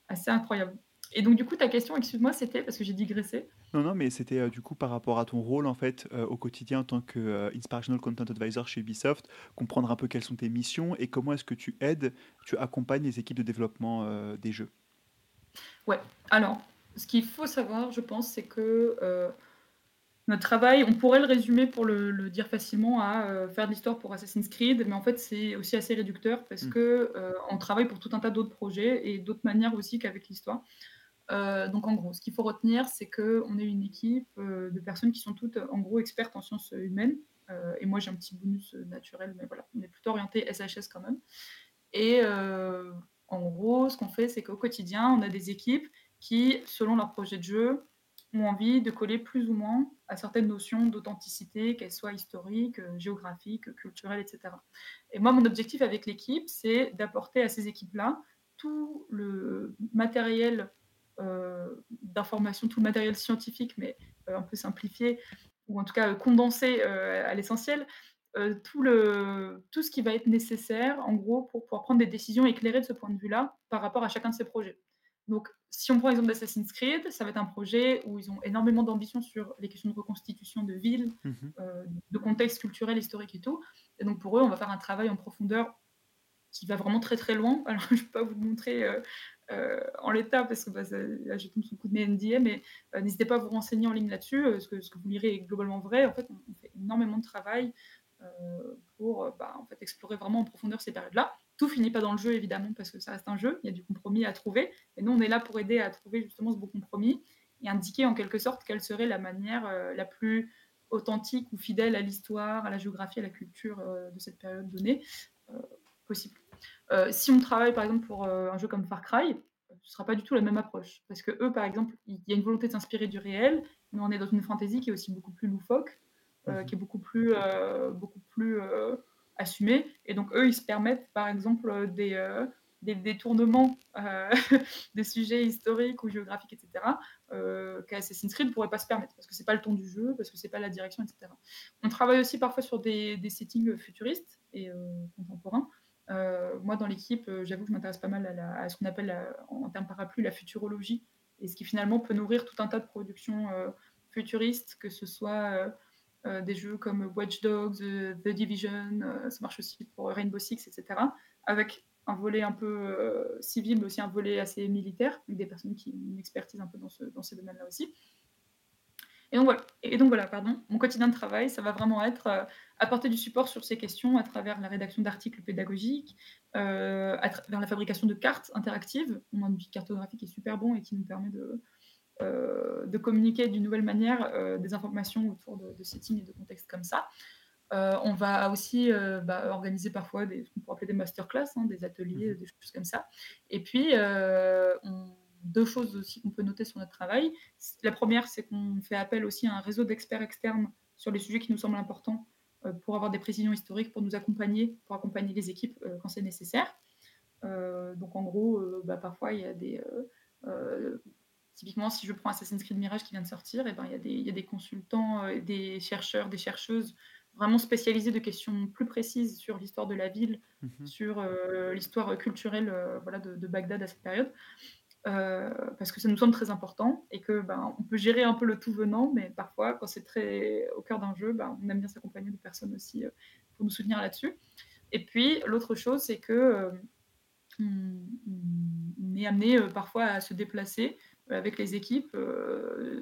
assez incroyable. Et donc, du coup, ta question, excuse-moi, c'était parce que j'ai digressé.
Non, non, mais c'était euh, du coup par rapport à ton rôle en fait euh, au quotidien en tant que euh, Inspirational Content Advisor chez Ubisoft, comprendre un peu quelles sont tes missions et comment est-ce que tu aides, tu accompagnes les équipes de développement des jeux.
Ouais, alors, ce qu'il faut savoir, je pense, c'est que notre travail, on pourrait le résumer pour le, dire facilement à faire de l'histoire pour Assassin's Creed, mais en fait, c'est aussi assez réducteur parce mmh. que on travaille pour tout un tas d'autres projets et d'autres manières aussi qu'avec l'histoire. Euh, donc en gros, ce qu'il faut retenir, c'est qu'on est une équipe euh, de personnes qui sont toutes en gros expertes en sciences humaines. Euh, et moi, j'ai un petit bonus naturel, mais voilà, on est plutôt orienté SHS quand même. Et en gros, ce qu'on fait, c'est qu'au quotidien, on a des équipes qui, selon leur projet de jeu, ont envie de coller plus ou moins à certaines notions d'authenticité, qu'elles soient historiques, géographiques, culturelles, etc. Et moi, mon objectif avec l'équipe, c'est d'apporter à ces équipes-là tout le matériel d'informations, tout le matériel scientifique, mais euh, un peu simplifié, ou en tout cas condensé euh, à l'essentiel, tout, le, tout ce qui va être nécessaire, en gros, pour pouvoir prendre des décisions éclairées de ce point de vue-là par rapport à chacun de ces projets. Donc, si on prend l'exemple d'Assassin's Creed, ça va être un projet où ils ont énormément d'ambition sur les questions de reconstitution de villes, mmh de contexte culturel, historique et tout. Et donc, pour eux, on va faire un travail en profondeur qui va vraiment très très loin. Alors, je ne peux pas vous montrer euh, en l'état, parce que bah, là, je tombe sous le coup de mes NDA, mais euh, n'hésitez pas à vous renseigner en ligne là-dessus. Euh, ce, que, ce que vous lirez est globalement vrai. En fait, on, fait énormément de travail pour bah, en fait, explorer vraiment en profondeur ces périodes-là. Tout finit pas dans le jeu, évidemment, parce que ça reste un jeu. Il y a du compromis à trouver. Et nous, on est là pour aider à trouver justement ce beau compromis et indiquer en quelque sorte quelle serait la manière la plus authentique ou fidèle à l'histoire, à la géographie, à la culture de cette période donnée possible. Euh, si on travaille par exemple pour euh, un jeu comme Far Cry, ce sera pas du tout la même approche. Parce que eux, par exemple, il y a une volonté de s'inspirer du réel, mais on est dans une fantaisie qui est aussi beaucoup plus loufoque, euh, mmh qui est beaucoup plus, beaucoup plus assumée. Et donc, eux, ils se permettent, par exemple, des, des détournements des sujets historiques ou géographiques, etc., qu'Assassin's Creed ne pourrait pas se permettre, parce que c'est pas le ton du jeu, parce que c'est pas la direction, etc. On travaille aussi parfois sur des, des settings futuristes et contemporains. Euh, moi, dans l'équipe, euh, j'avoue que je m'intéresse pas mal à, ce qu'on appelle en termes parapluie la futurologie, et ce qui finalement peut nourrir tout un tas de productions euh, futuristes, que ce soit des jeux comme Watch Dogs, The Division, ça marche aussi pour Rainbow Six, etc., avec un volet un peu civil, mais aussi un volet assez militaire, avec des personnes qui ont une expertise un peu dans, ce, dans ces domaines-là aussi. Et donc, voilà, et donc voilà, pardon, mon quotidien de travail, ça va vraiment être euh, apporter du support sur ces questions à travers la rédaction d'articles pédagogiques, euh, à travers la fabrication de cartes interactives. On a une cartographie qui est super bon et qui nous permet de, euh, de communiquer d'une nouvelle manière des informations autour de, de settings et de contextes comme ça. on va aussi bah, organiser parfois des, ce qu'on pourrait appeler des masterclass, hein, des ateliers, mmh des choses comme ça. Et puis, on deux choses aussi qu'on peut noter sur notre travail. La première, c'est qu'on fait appel aussi à un réseau d'experts externes sur les sujets qui nous semblent importants euh, pour avoir des précisions historiques, pour nous accompagner, pour accompagner les équipes euh, quand c'est nécessaire. Euh, donc en gros, bah, parfois il y a des... typiquement, si je prends Assassin's Creed Mirage qui vient de sortir, eh ben, il, y a des, il y a des consultants, des chercheurs, des chercheuses vraiment spécialisés de questions plus précises sur l'histoire de la ville, mhm. sur l'histoire culturelle voilà, de, de, Bagdad à cette période. Euh, parce que ça nous semble très important et que ben, on peut gérer un peu le tout venant, mais parfois, quand c'est très au cœur d'un jeu, ben, on aime bien s'accompagner de personnes aussi euh, pour nous soutenir là-dessus. Et puis, l'autre chose, c'est que euh, on, est amené parfois à se déplacer avec les équipes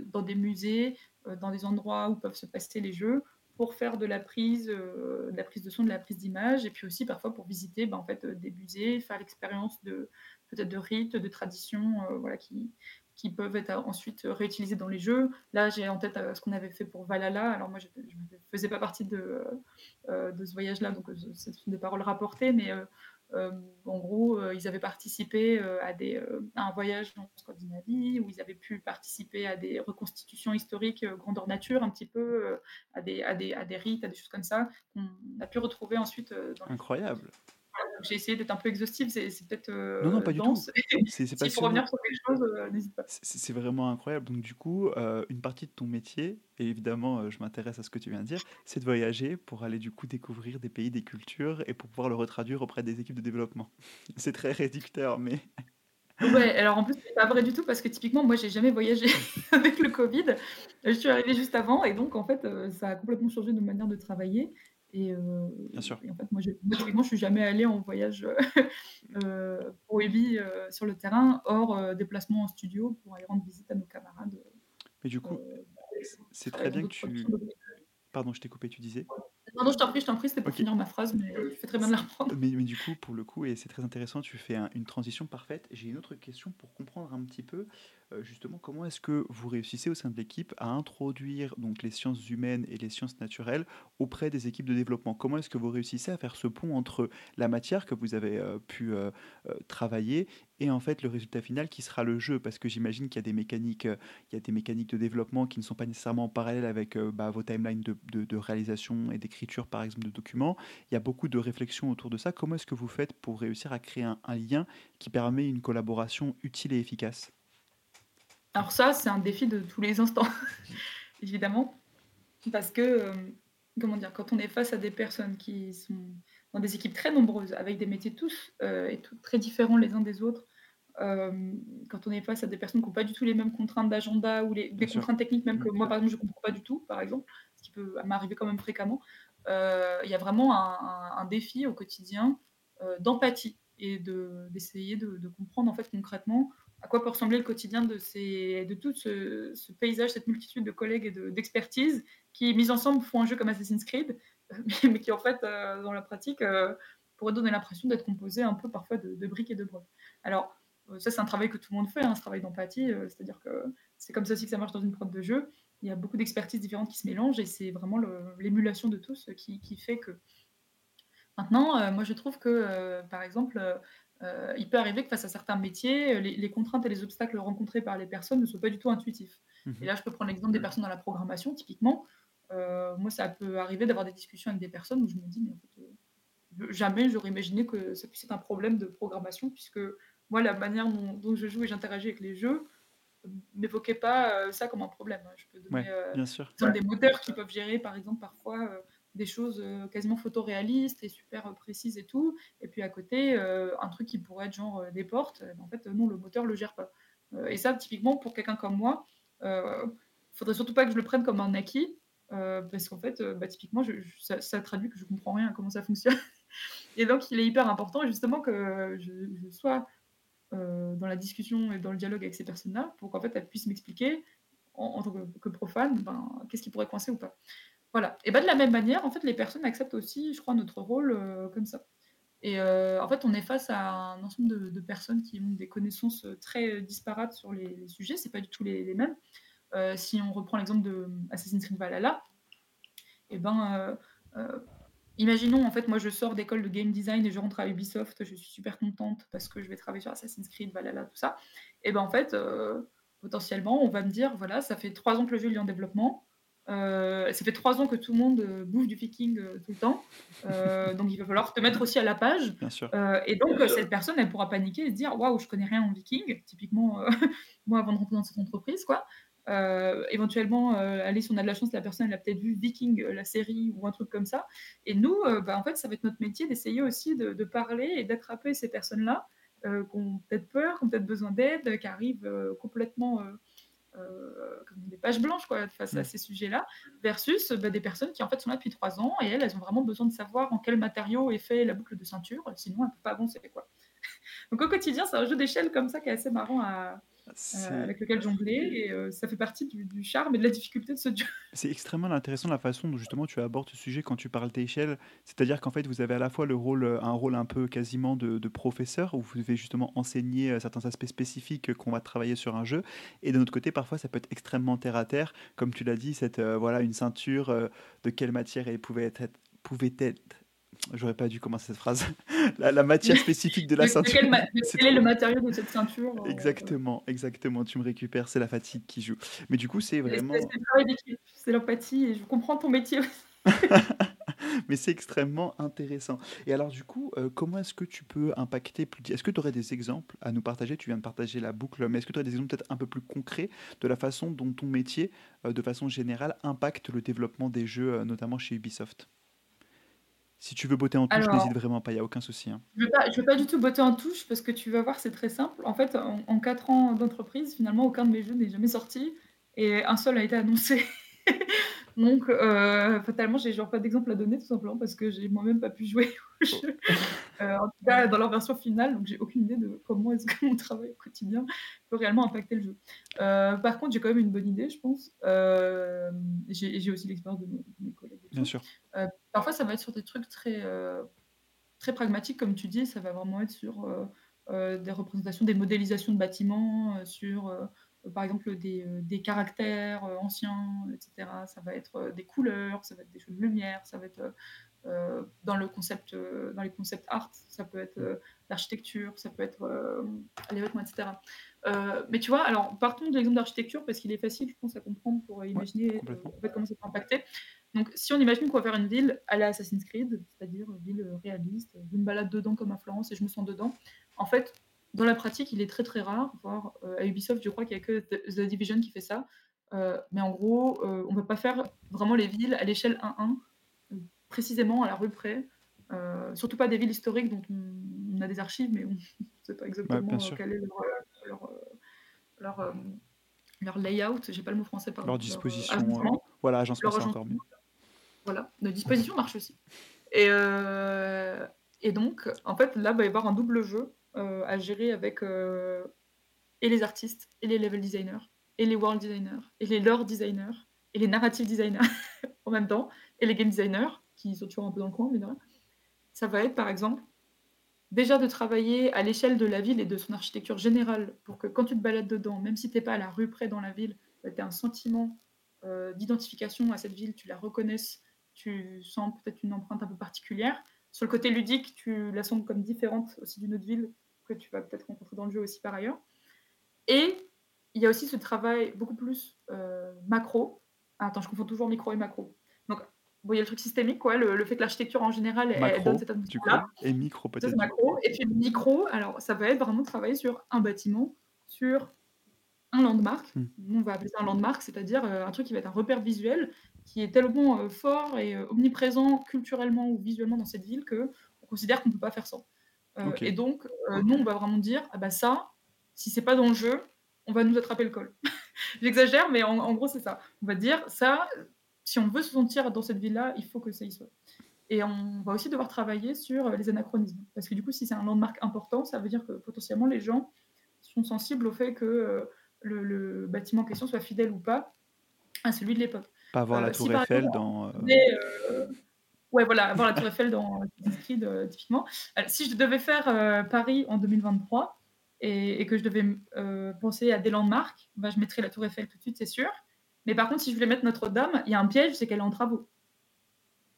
dans des musées, dans des endroits où peuvent se passer les jeux, pour faire de la prise, de la prise de son, de la prise d'image, et puis aussi parfois pour visiter ben, en fait, des musées, faire l'expérience de, peut-être de rites, de traditions, euh, voilà, qui, peuvent être ensuite réutilisés dans les jeux. Là, j'ai en tête euh, ce qu'on avait fait pour Valhalla. Alors moi, je ne faisais pas partie de, euh, ce voyage-là, donc ce sont des paroles rapportées, mais en gros, ils avaient participé à, un voyage en Scandinavie, où ils avaient pu participer à des reconstitutions historiques grandeur nature, un petit peu, à des rites, à des choses comme ça, qu'on a pu retrouver ensuite dans
Incroyable
j'ai essayé d'être un peu exhaustive, c'est peut-être
Non, non, pas du tout.
C'est Si pour revenir sur quelque chose, euh, n'hésite pas.
C'est vraiment incroyable. Donc du coup, euh, une partie de ton métier, et évidemment, euh, je m'intéresse à ce que tu viens de dire, c'est de voyager pour aller du coup découvrir des pays, des cultures, et pour pouvoir le retraduire auprès des équipes de développement. C'est très réducteur, mais
Ouais, alors en plus, c'est pas vrai du tout parce que typiquement, moi, j'ai jamais voyagé avec le Covid. Je suis arrivée juste avant et donc en fait, ça a complètement changé nos manières de travailler. Et, euh,
Bien sûr.
en fait, moi, je, moi, je suis jamais allée en voyage euh, pour Ebi euh, sur le terrain, hors déplacement en studio pour aller rendre visite à nos camarades.
Mais du coup, c'est très bien que tu. Pardon, je t'ai coupé, tu disais
non, non, je t'en prie, je t'en prie, c'était pour finir ma phrase, mais je fais très bien de la reprendre.
Mais, mais, du coup, pour le coup, et c'est très intéressant, tu fais une transition parfaite. J'ai une autre question pour comprendre un petit peu, euh, justement, comment est-ce que vous réussissez au sein de l'équipe à introduire donc les sciences humaines et les sciences naturelles auprès des équipes de développement? Comment est-ce que vous réussissez à faire ce pont entre la matière que vous avez euh, pu euh, travailler et en fait le résultat final qui sera le jeu? Parce que j'imagine qu'il y a des mécaniques, il y a des mécaniques de développement qui ne sont pas nécessairement en parallèle avec bah, vos timelines de, de, de réalisation et d'écriture par exemple, de documents. Il y a beaucoup de réflexions autour de ça. Comment est-ce que vous faites pour réussir à créer un, lien qui permet une collaboration utile et efficace?
Alors ça, c'est un défi de tous les instants, évidemment. Parce que, euh, comment dire, quand on est face à des personnes qui sont dans des équipes très nombreuses, avec des métiers tous euh, et très différents les uns des autres, euh, quand on est face à des personnes qui n'ont pas du tout les mêmes contraintes d'agenda ou les, des contraintes techniques, même que moi, par exemple, je ne comprends pas du tout, par exemple, ce qui peut m'arriver quand même fréquemment, il y a vraiment un, défi au quotidien euh, d'empathie et d'essayer de, comprendre en fait concrètement à quoi peut ressembler le quotidien de, ces, de tout ce, paysage, cette multitude de collègues et d'expertise qui, mis ensemble, font un jeu comme Assassin's Creed, mais, qui, en fait, euh, dans la pratique, pourrait donner l'impression d'être composé un peu parfois de, briques et de brocs. Alors, ça, c'est un travail que tout le monde fait, hein, ce travail d'empathie, c'est-à-dire que c'est comme ça aussi que ça marche dans une prod de jeu il y a beaucoup d'expertises différentes qui se mélangent et c'est vraiment l'émulation de tous qui, qui, fait que. Maintenant, euh, moi je trouve que, euh, par exemple, il peut arriver que face à certains métiers, les, contraintes et les obstacles rencontrés par les personnes ne soient pas du tout intuitifs. Mmh et là, je peux prendre l'exemple des personnes dans la programmation, typiquement. moi, ça peut arriver d'avoir des discussions avec des personnes où je me dis, mais en fait, jamais j'aurais imaginé que ça puisse être un problème de programmation, puisque moi, la manière dont, je joue et j'interagis avec les jeux, n'évoquait pas ça comme un problème. Hein. Je peux donner
bien sûr.
des moteurs qui peuvent gérer, par exemple, parfois des choses quasiment photoréalistes et super précises et tout. Et puis à côté, un truc qui pourrait être genre des portes, en fait, non, le moteur le gère pas. et ça, typiquement, pour quelqu'un comme moi, il faudrait surtout pas que je le prenne comme un acquis, parce qu'en fait, bah, typiquement, je, ça, traduit que je comprends rien à comment ça fonctionne. et donc, il est hyper important, justement, que je, sois dans la discussion et dans le dialogue avec ces personnes-là, pour qu'en fait, elles puissent m'expliquer, en, tant que, profane, ben, qu'est-ce qui pourrait coincer ou pas. Voilà. Et bah, de la même manière, en fait, les personnes acceptent aussi, je crois, notre rôle euh, comme ça. Et euh, en fait, on est face à un ensemble de, personnes qui ont des connaissances euh, très disparates sur les, les sujets. C'est pas du tout les, mêmes. si on reprend l'exemple de Assassin's Creed Valhalla, et ben, imaginons en fait, moi je sors d'école de game design et je rentre à Ubisoft, je suis super contente parce que je vais travailler sur Assassin's Creed Valhalla, tout ça. Et ben en fait, potentiellement, on va me dire voilà, ça fait trois ans que le jeu est en développement. Euh, ça fait trois ans que tout le monde euh, bouffe du viking euh, tout le temps. donc il va falloir te mettre aussi à la page.
Bien sûr.
et donc cette personne, elle pourra paniquer et se dire Waouh, je connais rien en viking. Typiquement, moi avant de rentrer dans cette entreprise, quoi. Éventuellement, allez, si on a de la chance, la personne elle a peut-être vu Viking, la série ou un truc comme ça. Et nous, bah, en fait, ça va être notre métier d'essayer aussi de, de parler et d'attraper ces personnes-là qui ont peut-être peur, qui ont peut-être besoin d'aide, qui arrivent complètement euh, comme des pages blanches quoi, face à ces sujets-là, versus bah, des personnes qui en fait sont là depuis trois ans et elles, elles ont vraiment besoin de savoir en quel matériau est fait la boucle de ceinture, sinon elles ne peuvent pas avancer. Quoi. Donc au quotidien, c'est un jeu d'échelle comme ça qui est assez marrant à, euh, avec lequel jongler et euh, ça fait partie du, charme et de la difficulté de ce jeu.
C'est extrêmement intéressant la façon dont justement tu abordes ce sujet quand tu parles d'échelle, c'est-à-dire qu'en fait vous avez à la fois le rôle, euh, un rôle un peu quasiment de, professeur où vous devez justement enseigner certains aspects spécifiques qu'on va travailler sur un jeu. Et de notre côté parfois ça peut être extrêmement terre à terre, comme tu l'as dit, cette voilà une ceinture de quelle matière elle pouvait être pouvait être J'aurais pas dû commencer cette phrase. la, matière spécifique de la ceinture.
Quel, est le matériau de cette ceinture
euh, Exactement, exactement. Tu me récupères, c'est la fatigue qui joue. Mais du coup, c'est vraiment.
C'est l'empathie et je comprends ton métier
Mais c'est extrêmement intéressant. Et alors, du coup, euh, comment est-ce que tu peux impacter plus Est-ce que tu aurais des exemples à nous partager? Tu viens de partager la boucle, mais est-ce que tu aurais des exemples peut-être un peu plus concrets de la façon dont ton métier, euh, de façon générale, impacte le développement des jeux, notamment chez Ubisoft? Si tu veux botter en touche, n'hésite vraiment pas, il n'y a aucun souci. Hein.
Je ne veux, pas du tout botter en touche parce que tu vas voir, c'est très simple. En fait, en, en 4 ans d'entreprise, finalement, aucun de mes jeux n'est jamais sorti et un seul a été annoncé. Donc, euh, fatalement, j'ai genre pas d'exemple à donner, tout simplement parce que j'ai moi-même pas pu jouer au jeu. Euh, en tout cas, dans leur version finale, donc j'ai aucune idée de comment est-ce que mon travail au quotidien peut réellement impacter le jeu. Euh, par contre, j'ai quand même une bonne idée, je pense. j'ai aussi l'expérience de, mes collègues.
Bien sûr.
parfois, ça va être sur des trucs très, très pragmatiques, comme tu dis, ça va vraiment être sur des représentations, des modélisations de bâtiments, sur par exemple des, euh, des caractères euh, anciens, etc. Ça va être euh, des couleurs, ça va être des choses de lumière, ça va être dans le concept, dans les concepts art, ça peut être l'architecture, ça peut être les vêtements, etc. mais tu vois, alors partons de l'exemple d'architecture parce qu'il est facile, je pense, à comprendre pour imaginer en fait, comment ça peut impacter. Donc, si on imagine qu'on va faire une ville à la Assassin's Creed, c'est-à-dire une ville réaliste, je me balade dedans comme à Florence et je me sens dedans, en fait, dans la pratique, il est très très rare, voire euh, à Ubisoft, je crois qu'il n'y a que The Division qui fait ça. Euh, mais en gros, euh, on ne peut pas faire vraiment les villes à l'échelle 1-1, précisément à la rue près. surtout pas des villes historiques dont on, a des archives, mais on ne sait pas exactement quel est leur, leur, leur, layout. J'ai pas le mot français,
pardon. Leur disposition. Leur voilà, agencement, c'est encore mieux.
Voilà, notre disposition marche aussi. Et, et donc, en fait, là, il va y avoir un double jeu euh, à gérer avec euh, et les artistes, et les level designers, et les world designers, et les lore designers, et les narrative designers en même temps, et les game designers, qui sont toujours un peu dans le coin, mais non. Ça va être, par exemple, déjà de travailler à l'échelle de la ville et de son architecture générale pour que quand tu te balades dedans, même si tu n'es pas à la rue près dans la ville, bah, tu as un sentiment euh, d'identification à cette ville, tu la reconnaisses, tu sens peut-être une empreinte un peu particulière. Sur le côté ludique, tu la sens comme différente aussi d'une autre ville que tu vas peut-être rencontrer dans le jeu aussi par ailleurs. Et il y a aussi ce travail beaucoup plus macro. Ah, attends, je confonds toujours micro et macro. Bon, il y a le truc systémique, quoi, le, fait que l'architecture en général, elle, donne cette atmosphère-là.
Et micro peut-être.
macro. Et puis micro, alors ça va être vraiment travailler sur un bâtiment, sur un landmark. Hmm. On va appeler ça un landmark, c'est-à-dire un truc qui va être un repère visuel qui est tellement fort et omniprésent culturellement ou visuellement dans cette ville que on considère qu'on ne peut pas faire sans. Et donc, nous, on va vraiment dire, ah bah ça, si c'est pas dans le jeu, on va nous attraper le col. J'exagère, mais en, gros, c'est ça. On va dire, ça, si on veut se sentir dans cette ville-là, il faut que ça y soit. Et on va aussi devoir travailler sur les anachronismes. Parce que du coup, si c'est un landmark important, ça veut dire que potentiellement les gens sont sensibles au fait que le, bâtiment en question soit fidèle ou pas à celui de l'époque.
Pas avoir la euh, Tour Eiffel dans. Euh,
euh, ouais, voilà, avoir la Tour Eiffel dans Creed, typiquement. si je devais faire Paris en 2023 et, que je devais penser à des landmarks, bah, je mettrais la Tour Eiffel tout de suite, c'est sûr. Mais par contre, si je voulais mettre Notre-Dame, il y a un piège, c'est qu'elle est en travaux.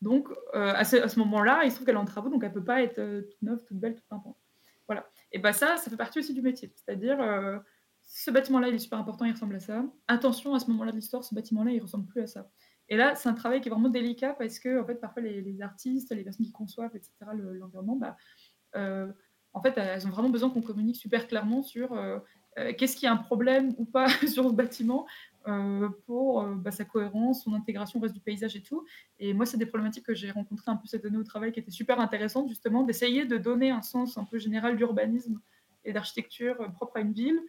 Donc, à ce, moment-là, il se trouve qu'elle est en travaux, donc elle ne peut pas être toute neuve, toute belle, toute pimpante. Voilà. Et bah ça, ça fait partie aussi du métier. C'est-à-dire, ce bâtiment-là, il est super important, il ressemble à ça. Attention, à ce moment-là de l'histoire, ce bâtiment-là, il ressemble plus à ça. Et là, c'est un travail qui est vraiment délicat parce que, en fait, parfois, les, artistes, les personnes qui conçoivent, etc., l'environnement, bah, euh, en fait, elles ont vraiment besoin qu'on communique super clairement sur euh, euh, qu'est-ce qui est un problème ou pas sur ce bâtiment pour bah, sa cohérence, son intégration au reste du paysage et tout. Et moi, c'est des problématiques que j'ai rencontrées un peu cette année au travail qui étaient super intéressantes, justement, d'essayer de donner un sens un peu général d'urbanisme et d'architecture propre à une ville.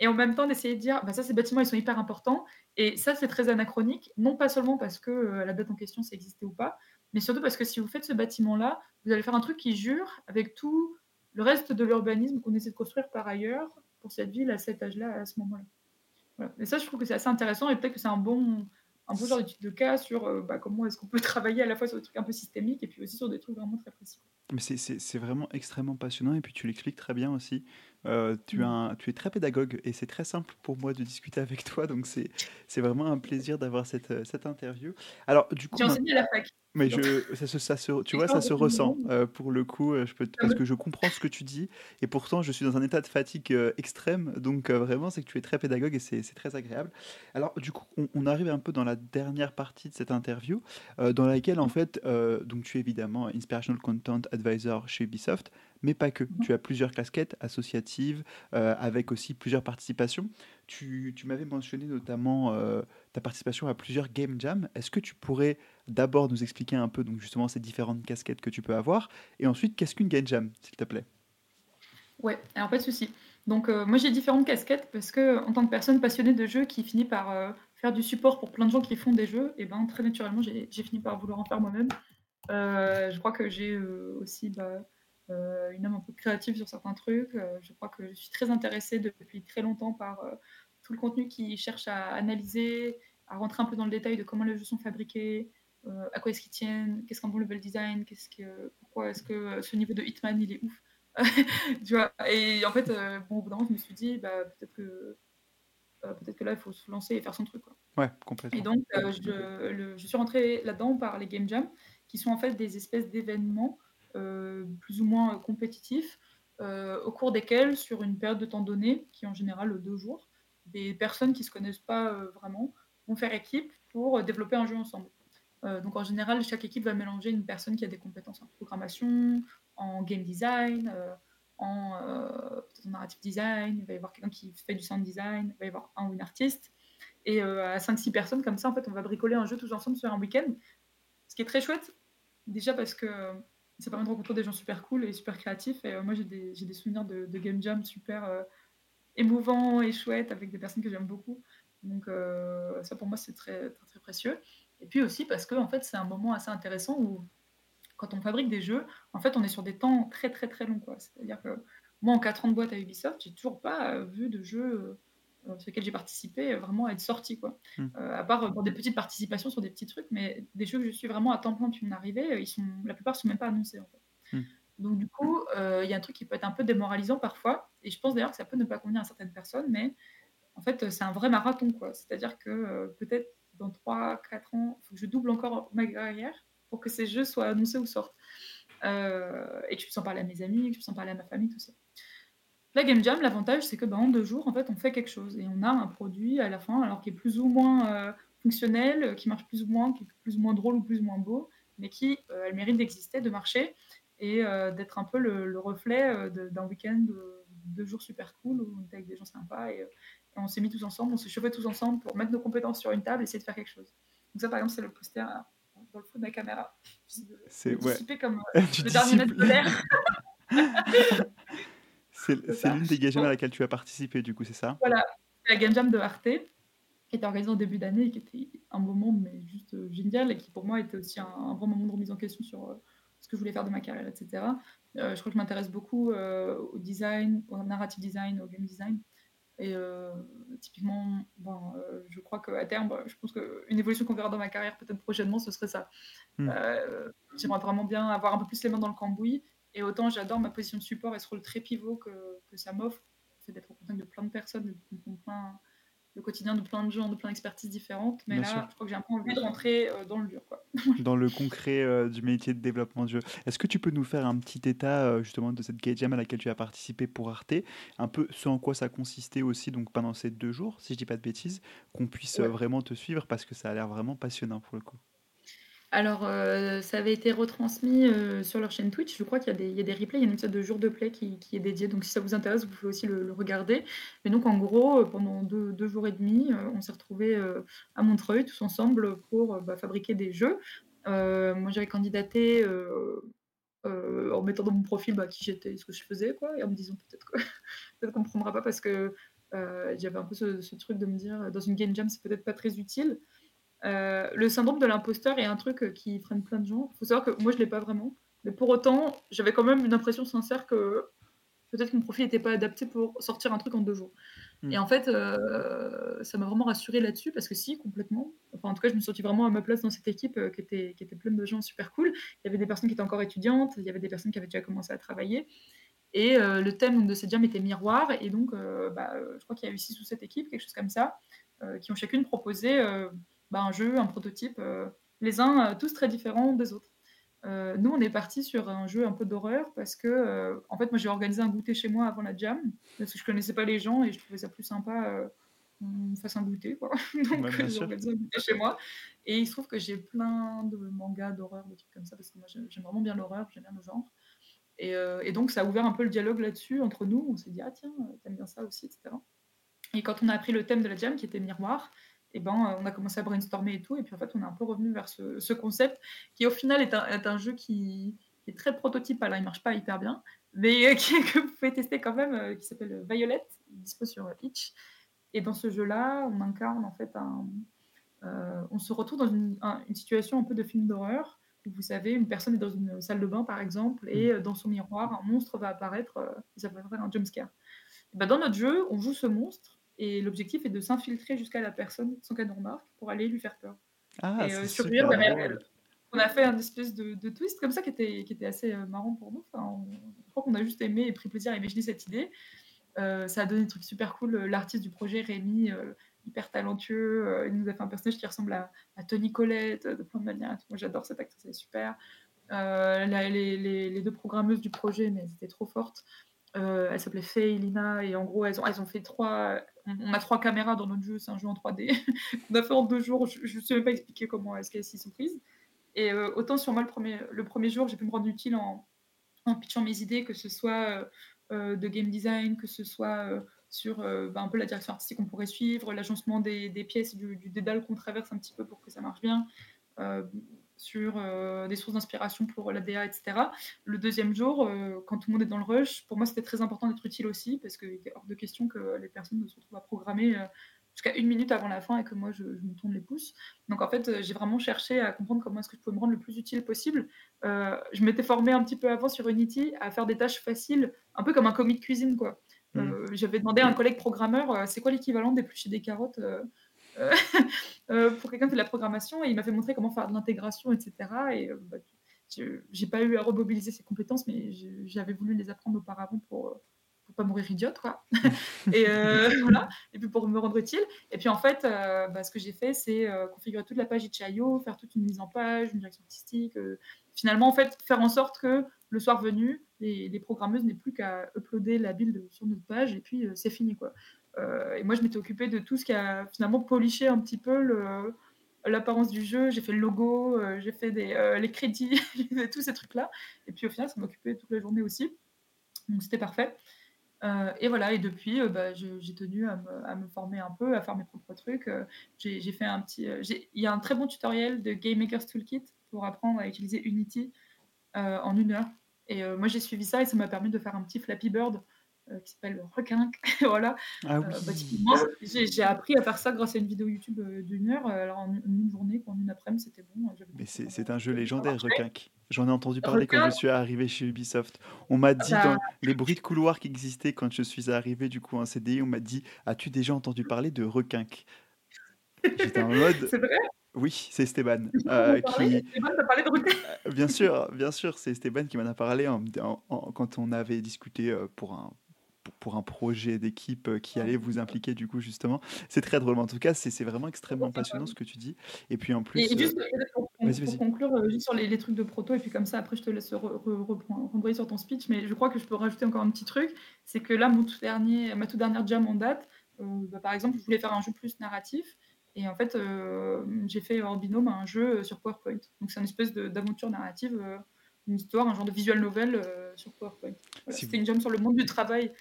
Et en même temps d'essayer de dire bah ça ces bâtiments ils sont hyper importants. Et ça c'est très anachronique non pas seulement parce que euh, la date en question ça existait ou pas mais surtout parce que si vous faites ce bâtiment là vous allez faire un truc qui jure avec tout le reste de l'urbanisme qu'on essaie de construire par ailleurs pour cette ville à cet âge là à ce moment là voilà. et ça je trouve que c'est assez intéressant et peut-être que c'est un bon un bon genre d'étude de cas sur euh, bah, comment est-ce qu'on peut travailler à la fois sur des trucs un peu systémiques et puis aussi sur des trucs vraiment très précis
mais c'est vraiment extrêmement passionnant et puis tu l'expliques très bien aussi. Euh, tu, mmh. tu es très pédagogue et c'est très simple pour moi de discuter avec toi, donc c'est vraiment un plaisir d'avoir cette, cette interview. Alors, du coup,
tu enseignes à la fac.
Mais je, ça, se, ça se, tu vois, ça se ressent. Euh, pour le coup, euh, je peux, parce que je comprends ce que tu dis, et pourtant, je suis dans un état de fatigue euh, extrême. Donc, vraiment, c'est que tu es très pédagogue et c'est très agréable. Alors, du coup, on, arrive un peu dans la dernière partie de cette interview, dans laquelle, en fait, donc tu es évidemment Inspirational Content Advisor chez Ubisoft, mais pas que. Tu as plusieurs casquettes associatives, avec aussi plusieurs participations. Tu, tu m'avais mentionné notamment ta participation à plusieurs game jams. Est-ce que tu pourrais d'abord nous expliquer un peu donc justement ces différentes casquettes que tu peux avoir? Et ensuite qu'est-ce qu'une game jam s'il te plaît?
Ouais, alors pas de souci. Donc euh, moi j'ai différentes casquettes parce que en tant que personne passionnée de jeux qui finit par euh, faire du support pour plein de gens qui font des jeux, et ben très naturellement j'ai fini par vouloir en faire moi-même. Euh, je crois que j'ai aussi bah, une âme un peu créative sur certains trucs. je crois que je suis très intéressée depuis très longtemps par tout le contenu qui cherche à analyser, à rentrer un peu dans le détail de comment les jeux sont fabriqués, euh, à quoi est-ce qu'ils tiennent, qu'est-ce qu'un bon level design, qu'est-ce que, pourquoi est-ce que euh, ce niveau de Hitman il est ouf. tu vois et en fait, euh, bon, au bout d'un moment, je me suis dit, bah, peut-être que, peut-être que là, il faut se lancer et faire son truc. Quoi.
Ouais, complètement.
Et donc, je, je, suis rentrée là-dedans par les Game Jams, qui sont en fait des espèces d'événements plus ou moins compétitifs, au cours desquels, sur une période de temps donnée, qui est en général deux jours, des personnes qui ne se connaissent pas vraiment vont faire équipe pour développer un jeu ensemble. Euh, donc en général, chaque équipe va mélanger une personne qui a des compétences en programmation, en game design, euh, en, euh, narrative design, il va y avoir quelqu'un qui fait du sound design, il va y avoir un ou une artiste. Et à 5-6 personnes comme ça, en fait, on va bricoler un jeu tous ensemble sur un week-end. Ce qui est très chouette, déjà parce que ça permet de rencontrer des gens super cool et super créatifs. Et moi, j'ai des, souvenirs de, game jam super émouvants et chouettes avec des personnes que j'aime beaucoup. Donc ça, pour moi, c'est très, très, très précieux. Et puis aussi parce que fait, c'est un moment assez intéressant où quand on fabrique des jeux, en fait, on est sur des temps très très très longs. C'est-à-dire que moi, en 4 ans de boîte à Ubisoft, j'ai toujours pas euh, vu de euh, sur lesquels j'ai participé vraiment être sorti. Quoi. Hmm. Euh, à part pour des petites participations sur des petits trucs, mais des jeux que je suis vraiment à temps plein depuis mon arrivée, ils sont, la plupart ne sont même pas annoncés. En fait. Hmm. Donc du coup, il y a un truc qui peut être un peu démoralisant parfois, et je pense d'ailleurs que ça peut ne pas convenir à certaines personnes, mais en fait, c'est un vrai marathon. C'est-à-dire que peut-être dans 3-4 ans, il faut que je double encore ma carrière pour que ces jeux soient annoncés ou sortent. Euh, et que je puisse en parler à mes amis, que je puisse en parler à ma famille, tout ça. La game jam, l'avantage, c'est que, bah, en 2 jours, en fait, on fait quelque chose et on a un produit à la fin, alors qui est plus ou moins, heu, fonctionnel, qui marche plus ou moins, qui est plus ou moins drôle ou plus ou moins beau, mais qui, a le mérite d'exister, de marcher et d'être un peu le le reflet, de d'un week-end, heu, 2 jours super cool où on était avec des gens sympas et on s'est mis tous ensemble, on s'est chauffés tous ensemble pour mettre nos compétences sur une table et essayer de faire quelque chose. Donc ça, par exemple, c'est le poster, dans le fond de ma caméra. De
C'est
de
ouais.
comme, le dernier maître de l'air.
C'est l'une des game jam à
Bon.
laquelle tu as participé, du coup, c'est ça?
Voilà, la game jam de Arte, qui était organisée en début d'année et qui était un moment, mais juste, heu, génial et qui pour moi était aussi un un vrai moment de remise en question sur, heu, ce que je voulais faire de ma carrière et cetera. Heu, je crois que je m'intéresse beaucoup, au design, au narrative design, au game design et typiquement, ben, je crois qu'à terme, bah, je pense qu'une évolution qu'on verra dans ma carrière peut-être prochainement, ce serait ça.
Mmh.
Heu, j'aimerais vraiment bien avoir un peu plus les mains dans le cambouis et autant j'adore ma position de support et ce rôle très pivot que que ça m'offre, fait d'être au contact de plein de personnes, de plein le quotidien de plein de gens, de plein d'expertises différentes, mais
Bien sûr.
là, je crois que j'ai un peu envie de rentrer, heu, dans le dur, quoi.
Dans le concret, heu, du métier de développement de jeu. Est-ce que tu peux nous faire un petit état, heu, justement de cette game jam à laquelle tu as participé pour Arte? Un peu ce en quoi ça consistait aussi donc pendant ces 2 jours, si je dis pas de bêtises, qu'on puisse,
Ouais.
vraiment te suivre parce que ça a l'air vraiment passionnant pour le coup.
Alors, heu, ça avait été retransmis, heu, sur leur chaîne Twitch. Je crois qu'il y a des replays, il y a une épisode de Jour de Play qui est dédié, donc si ça vous intéresse, vous pouvez aussi le regarder. Mais donc en gros, heu, pendant 2- 2 jours et demi, on s'est retrouvés, à Montreuil tous ensemble pour, bah, fabriquer des jeux. Moi j'avais candidaté, en mettant dans mon profil, bah, qui j'étais ce que je faisais quoi et en me disant: «Peut-être qu'on me prendra pas» parce que, j'avais un peu ce ce truc de me dire: «Dans une game jam, c'est peut-être pas très utile». Heu, le syndrome de l'imposteur est un truc, heu, qui freine plein de gens. Il faut savoir que moi je l'ai pas vraiment, mais pour autant, j'avais quand même une impression sincère que peut-être que mon profil était pas adapté pour sortir un truc en 2 jours et
Mmh.
en fait, heu, ça m'a vraiment rassurée là-dessus parce que si, complètement. Enfin, en tout cas, je me suis sentie vraiment à ma place dans cette équipe, qui était qui était pleine de gens super cool. Il y avait des personnes qui étaient encore étudiantes, il y avait des personnes qui avaient déjà commencé à travailler et le thème de cette jam était miroir et donc bah, je crois qu'il y a eu 6 ou 7 équipes, quelque chose comme ça, qui ont chacune proposé, bah, un jeu, un prototype, heu, les uns, heu, tous très différents des autres. Heu, nous, on est partis sur un jeu un peu d'horreur parce que, en fait, moi, j'ai organisé un goûter chez moi avant la jam, parce que je connaissais pas les gens et je trouvais ça plus sympa, qu'on fasse un goûter, quoi.
Ouais,
Donc
bien
j'ai organisé un goûter chez moi et il se trouve que j'ai plein de mangas d'horreur, de trucs comme ça, parce que moi, j'aime vraiment bien l'horreur, j'aime bien le genre et donc ça a ouvert un peu le dialogue là-dessus entre nous. On s'est dit: «Ah tiens, heu, tu aimes bien ça aussi?» et cetera et quand on a appris le thème de la jam qui était miroir et ben, heu, on a commencé à brainstormer et tout et puis en fait, on est un peu revenus vers ce ce concept qui, au final, est un est un jeu qui qui est très prototypal, hein, il marche pas hyper bien, mais qui que vous pouvez tester quand même, heu, qui s'appelle, Violet, dispo sur, Itch et dans ce jeu-là, on incarne en fait un on se retrouve dans une un une situation un peu de film d'horreur où vous savez, une personne est dans une salle de bain, par exemple et heu, dans son miroir, un monstre va apparaître, va faire un jump scare. Bah, dans notre jeu, on joue ce monstre et l'objectif est de s'infiltrer jusqu'à la personne sans qu'elle nous remarque pour aller lui faire peur
Ah,
et surgir
super
derrière elle. On a fait un espèce de de twist comme ça qui était qui était assez, heu, marrant pour nous. Enfin, on je crois qu'on a juste aimé et pris plaisir à imaginer cette idée. Heu, ça a donné des trucs super cool, heu, l'artiste du projet, Rémi, hyper talentueux, il nous a fait un personnage qui ressemble à à Toni Collette, de plein de manières. Moi, j'adore cette actrice, elle est super. La les les les 2 programmeuses du projet, mais elles étaient trop fortes. Elles s'appelaient Faye et Lina et en gros, elles ont elles ont fait 3 on on a 3 caméras dans notre jeu, c'est un jeu en 3D qu'on a fait en 2 jours. Je je sais pas expliquer comment est-ce qu'elles s'y sont prises et heu, autant sur moi le 1er le 1er jour, j'ai pu me rendre utile en en pitchant mes idées, que ce soit, heu heu, de game design, que ce soit, sur, bah, un peu la direction artistique qu'on pourrait suivre, l'agencement des pièces, du dédale qu'on traverse un petit peu pour que ça marche bien, sur, heu, des sources d'inspiration pour la DA et cetera. Le 2e jour, heu, quand tout le monde est dans le rush, pour moi, c'était très important d'être utile aussi parce qu'il était hors de question que les personnes se retrouvent à programmer, heu, jusqu'à 1 minute avant la fin et que moi je je me tourne les pouces. Donc en fait, j'ai vraiment cherché à comprendre comment est-ce que je pouvais me rendre le plus utile possible. Je m'étais formée un petit peu avant sur Unity à faire des tâches faciles, un peu comme un commis de cuisine, quoi.
Mmh.
J'avais demandé à un collègue programmeur, «C'est quoi l'équivalent d'éplucher des carottes, pour quelqu'un qui fait de la programmation?» et il m'a fait montrer comment faire de l'intégration et cetera et heu, bah, j'ai pas eu à remobiliser ces compétences, mais j'avais voulu les apprendre auparavant pour, pour pas mourir idiote, quoi et puis pour me rendre utile et puis en fait, bah, ce que j'ai fait, c'est, configurer toute la page itch.io, faire toute une mise en page, une direction artistique, finalement, en fait, faire en sorte que le soir venu, les programmeuses n'aient plus qu'à uploader la build sur notre page et puis c'est fini. quoi. Et moi, je m'étais occupée de tout ce qui a finalement poliché un petit peu l'apparence du jeu, j'ai fait le logo, j'ai fait des, les crédits, j'ai fait tous ces trucs-là. Et puis au final, ça m'occupait toute la journée aussi. Donc c'était parfait. Euh, et voilà, et depuis, euh, bah, j'ai tenu à me, former un peu, à faire mes propres trucs. Euh, j'ai fait un petit. Il y a un très bon tutoriel de Game Maker's Toolkit pour apprendre à utiliser Unity en une heure. Et moi, j'ai suivi ça et ça m'a permis de faire un petit Flappy Bird euh, qui s'appelle Requin. voilà.
Ah
euh, bah, j'ai appris à faire ça grâce à une vidéo YouTube euh, d'une heure. Alors en une journée, en une après-midi, c'était bon.
Mais c'est un jeu légendaire, Requin. J'en ai entendu parler quand je suis arrivé chez Ubisoft. On m'a dit bah dans les bruits de couloir qui existaient quand je suis arrivé du coup en CDI, on m'a dit As-tu déjà entendu parler de Requin J'étais en mode.
C'est vrai?
Oui, c'est Esteban.
Euh, qui... Esteban, parlé de
Bien sûr, bien sûr, c'est Esteban qui m'en a parlé quand on avait discuté pour un, pour un projet d'équipe euh, qui allait vous impliquer du coup justement. C'est très drôle. En tout cas, c'est vraiment extrêmement passionnant ce que tu dis. Et puis en plus,
et, juste euh, pour, conclure euh, juste sur les, trucs de proto et puis comme ça après je te laisse re, sur ton speech. Mais je crois que je peux rajouter encore un petit truc, c'est que là mon tout dernier, ma toute dernière jam en date, bah, par exemple, je voulais faire un jeu plus narratif. Et en fait, j'ai fait en binôme un jeu sur PowerPoint. Donc c'est une espèce d'aventure narrative, une histoire, un genre de visual novel sur PowerPoint. C'était une jam sur le monde du travail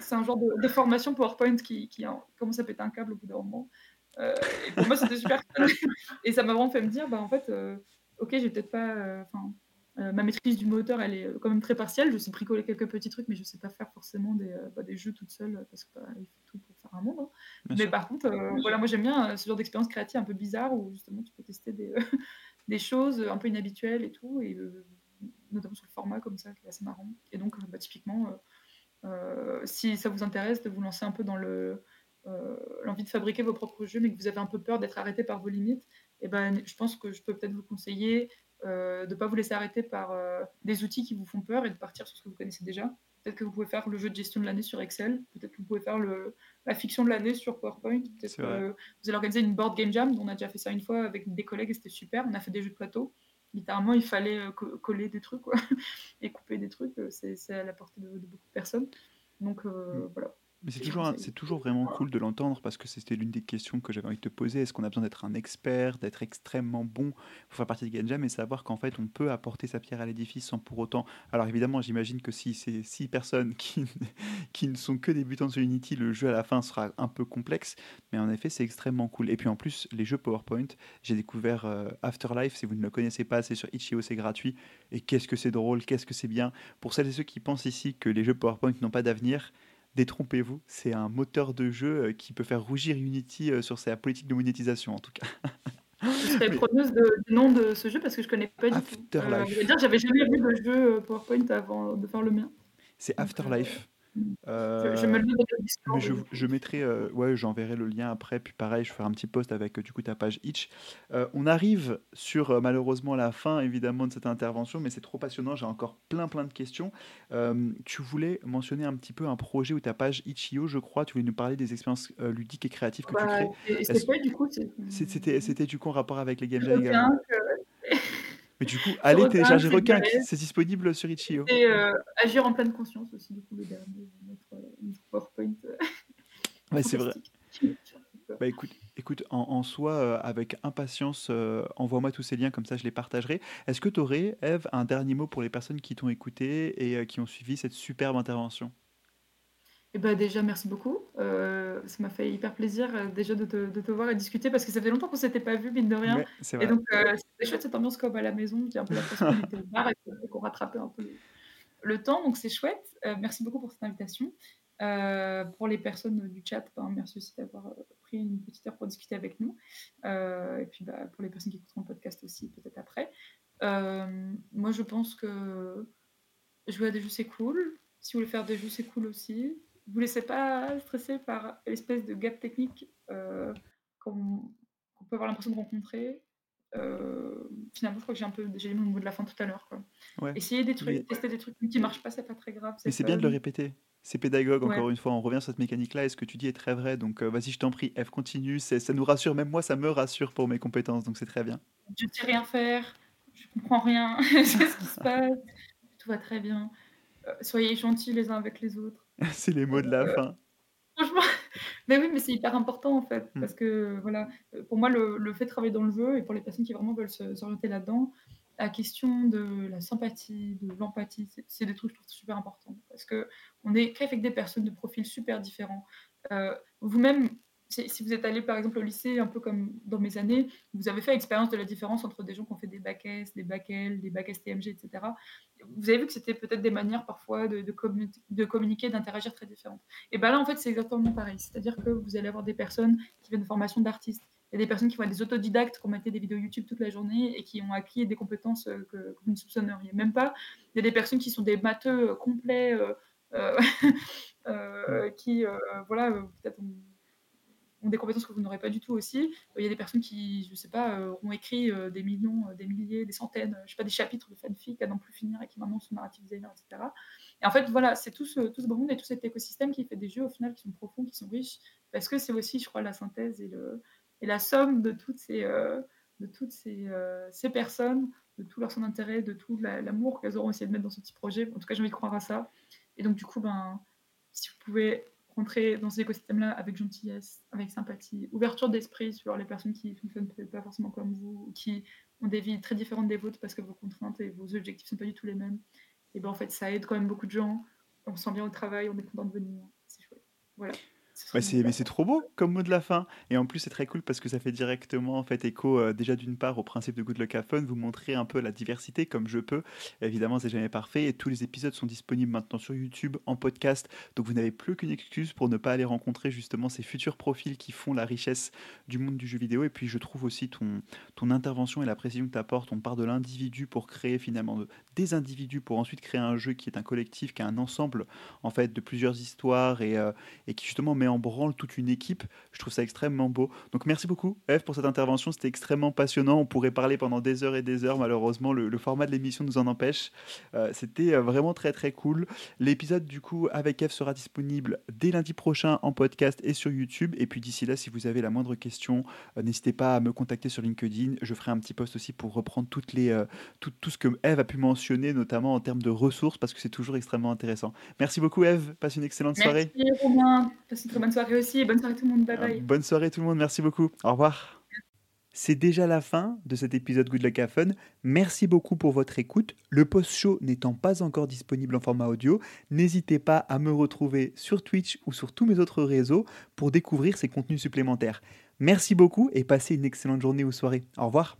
c'est un genre de, formation PowerPoint qui, qui commence à péter un câble au bout d'un moment. Euh, et pour moi, c'était super. et ça m'a vraiment fait me dire, bah, en fait, euh, ok, j'ai peut-être pas. Euh, enfin, ma maîtrise du moteur, elle est quand même très partielle. Je sais bricoler quelques petits trucs, mais je sais pas faire forcément des, bah, des jeux toute seule parce qu'il bah, faut tout pour faire un monde. Hein. Mais par contre, voilà, moi j'aime bien ce genre d'expérience créative un peu bizarre où justement tu peux tester des, des choses un peu inhabituelles et tout, et notamment sur le format comme ça, qui est assez marrant. Et donc, bah, typiquement euh, si ça vous intéresse de vous lancer un peu dans le, euh, l'envie de fabriquer vos propres jeux, mais que vous avez un peu peur d'être arrêté par vos limites, eh ben, je pense que je peux peut-être vous conseiller euh, de ne pas vous laisser arrêter par des outils qui vous font peur et de partir sur ce que vous connaissez déjà. Peut-être que vous pouvez faire le jeu de gestion de l'année sur Excel, peut-être que vous pouvez faire le, la fiction de l'année sur PowerPoint, peut-être que vous allez organiser une board game jam, on a déjà fait ça une fois avec des collègues et c'était super, on a fait des jeux de plateau littéralement, il fallait euh, coller des trucs et couper des trucs. Euh, c'est à la portée de, beaucoup de personnes. Donc euh, mm. voilà.
Mais c'est toujours, c'est toujours vraiment cool de l'entendre parce que c'était l'une des questions que j'avais envie de te poser. Est-ce qu'on a besoin d'être un expert, d'être extrêmement bon pour faire partie de Jam et savoir qu'en fait on peut apporter sa pierre à l'édifice sans pour autant. Alors évidemment, j'imagine que si c'est six personnes qui, qui ne sont que débutants sur Unity, le jeu à la fin sera un peu complexe. Mais en effet, c'est extrêmement cool. Et puis en plus, les jeux PowerPoint, j'ai découvert euh, Afterlife. Si vous ne le connaissez pas, c'est sur Itch.io, c'est gratuit. Et qu'est-ce que c'est drôle, qu'est-ce que c'est bien. Pour celles et ceux qui pensent ici que les jeux PowerPoint n'ont pas d'avenir, détrompez-vous, c'est un moteur de jeu euh, qui peut faire rougir Unity euh, sur sa politique de monétisation en tout cas.
je serais preneuse du nom de ce jeu parce que je connais pas du tout. Euh, j'avais jamais vu de jeu PowerPoint avant de faire le mien.
C'est Afterlife.
Euh, je, me le
mais je, je, mettrai, euh, ouais, j'enverrai le lien après, puis pareil, je ferai un petit post avec du coup ta page Itch. Euh, on arrive sur malheureusement la fin évidemment de cette intervention, mais c'est trop passionnant, j'ai encore plein plein de questions. tu voulais mentionner un petit peu un projet ou ta page Itch.io, je crois, tu voulais nous parler des expériences ludiques et créatives que tu crées.
C'était du coup
C'était du coup en rapport avec les game jams également? Mais du coup, allez télécharger Requin, c'est disponible sur Itch.io.
Et euh, Agir en pleine conscience aussi, du coup, le dernier, notre, euh, PowerPoint. Euh,
ouais, c'est vrai. Bah écoute, écoute en, soi, avec impatience, envoie-moi tous ces liens, comme ça je les partagerai. Est-ce que tu aurais, Eve, un dernier mot pour les personnes qui t'ont écouté et qui ont suivi cette superbe intervention?
Eh ben, déjà, merci beaucoup. Euh, ça m'a fait hyper plaisir euh, déjà de te, de te, voir et discuter parce que ça fait longtemps qu'on ne s'était pas vu, mine de rien. et donc, euh, c'était chouette cette ambiance comme à la maison. J'ai un peu l'impression qu'on était au bar et qu'on rattrapait un peu le, temps. Donc, c'est chouette. merci beaucoup pour cette invitation. pour les personnes du chat, ben, merci aussi d'avoir pris une petite heure pour discuter avec nous. et puis, bah, pour les personnes qui écouteront le podcast aussi, peut-être après. moi, je pense que jouer à des jeux, c'est cool. Si vous voulez faire des jeux, c'est cool aussi vous laissez pas stresser par l'espèce de gap technique euh, qu'on peut avoir l'impression de rencontrer. Euh, finalement, je crois que j'ai un peu j'ai mon mot de la fin tout à l'heure. Ouais. Essayez des trucs, tester des trucs qui marchent pas, c'est pas très grave.
Mais c'est bien de le répéter. C'est pédagogue, encore une fois. On revient sur cette mécanique-là et ce que tu dis est très vrai. Donc, euh, vas-y, je t'en prie, F, continue. Ça nous rassure. Même moi, ça me rassure pour mes compétences. Donc, c'est très bien.
Je ne sais rien faire je comprends rien, je sais ce qui se passe, tout va très bien. Euh, soyez gentils les uns avec les autres.
C'est les mots de la fin.
Franchement, mais oui, mais c'est hyper important en fait,
Mm.
parce que voilà, euh, pour moi, le, le fait de travailler dans le jeu et pour les personnes qui vraiment veulent se- s'orienter là-dedans, la question de la sympathie, de l'empathie, c'est des trucs je trouve super importants parce que on est qu'avec des personnes de profils super différents. Euh, Vous-même, si vous êtes allé par exemple au lycée, un peu comme dans mes années, vous avez fait l'expérience de la différence entre des gens qui ont fait des bacs S, des bacs L, des bacs STMG, etc. Vous avez vu que c'était peut-être des manières parfois de, de commu- de communiquer, d'interagir très différentes. Et bien là, en fait, c'est exactement pareil. C'est-à-dire que vous allez avoir des personnes qui viennent de formation d'artistes. Il y a des personnes qui vont être des autodidactes, qui ont maté des vidéos YouTube toute la journée et qui ont acquis des compétences euh, que, que vous ne soupçonneriez même pas. Il y a des personnes qui sont des matheux euh, complets, euh, euh, euh, qui, voilà, peut-être ont, des compétences que vous n'aurez pas du tout aussi. Euh, Il y a des personnes qui, je sais pas, euh, ont écrit euh, des millions, des milliers, des centaines, je sais pas, des chapitres de fanfic à n'en plus finir et qui maintenant sont narrative designers, etc. Et en fait, voilà, c'est tout ce, tout ce monde et tout cet écosystème qui fait des jeux au final qui sont profonds, qui sont riches, parce que c'est aussi, je crois, la synthèse et, le, et la somme de toutes ces, de toutes ces, ces personnes, de tout leur son d'intérêt, de tout la- l'amour qu'elles auront essayé de mettre dans ce petit projet. En tout cas, j'ai envie de croire à ça. Et donc, du coup, ben, si vous pouvez rentrer dans cet écosystème-là avec gentillesse, avec sympathie, ouverture d'esprit sur les personnes qui ne fonctionnent pas forcément comme vous, ou qui ont des vies très différentes des vôtres parce que vos contraintes et vos objectifs sont pas du tout les mêmes, et ben en fait, ça aide quand même beaucoup de gens. On se sent bien au travail, on est content de venir. C'est chouette. Voilà.
Ouais, mais c'est trop beau comme mot de la fin. Et en plus, c'est très cool parce que ça fait directement en fait écho euh, déjà d'une part au principe de Good Luck Have Fun, vous montrer un peu la diversité comme je peux. Évidemment, c'est jamais parfait et tous les épisodes sont disponibles maintenant sur YouTube en podcast. Donc vous n'avez plus qu'une excuse pour ne pas aller rencontrer justement ces futurs profils qui font la richesse du monde du jeu vidéo. Et puis je trouve aussi ton, ton intervention et la précision que tu apportes. On part de l'individu pour créer finalement de- des individus pour ensuite créer un jeu qui est un collectif, qui est un ensemble en fait de plusieurs histoires et, euh, et qui justement met en branle toute une équipe. Je trouve ça extrêmement beau. Donc merci beaucoup Eve pour cette intervention, c'était extrêmement passionnant. On pourrait parler pendant des heures et des heures, malheureusement le, format de l'émission nous en empêche. Euh, c'était euh, vraiment très très cool. L'épisode du coup avec Eve sera disponible dès lundi prochain en podcast et sur YouTube. Et puis d'ici là, si vous avez la moindre question, euh, n'hésitez pas à me contacter sur LinkedIn. Je ferai un petit post aussi pour reprendre tout, ce que Eve a pu mentionner, notamment en termes de ressources, parce que c'est toujours extrêmement intéressant. Merci beaucoup Eve, passe une excellente soirée.
Passe une très bonne soirée aussi. Et bonne soirée tout le monde. Bye
Euh,
bye.
Bonne soirée tout le monde, merci beaucoup. Au revoir. C'est déjà la fin de cet épisode Good Luck Have Fun. Merci beaucoup pour votre écoute. Le post-show n'étant pas encore disponible en format audio, n'hésitez pas à me retrouver sur Twitch ou sur tous mes autres réseaux pour découvrir ces contenus supplémentaires. Merci beaucoup et passez une excellente journée ou soirée. Au revoir.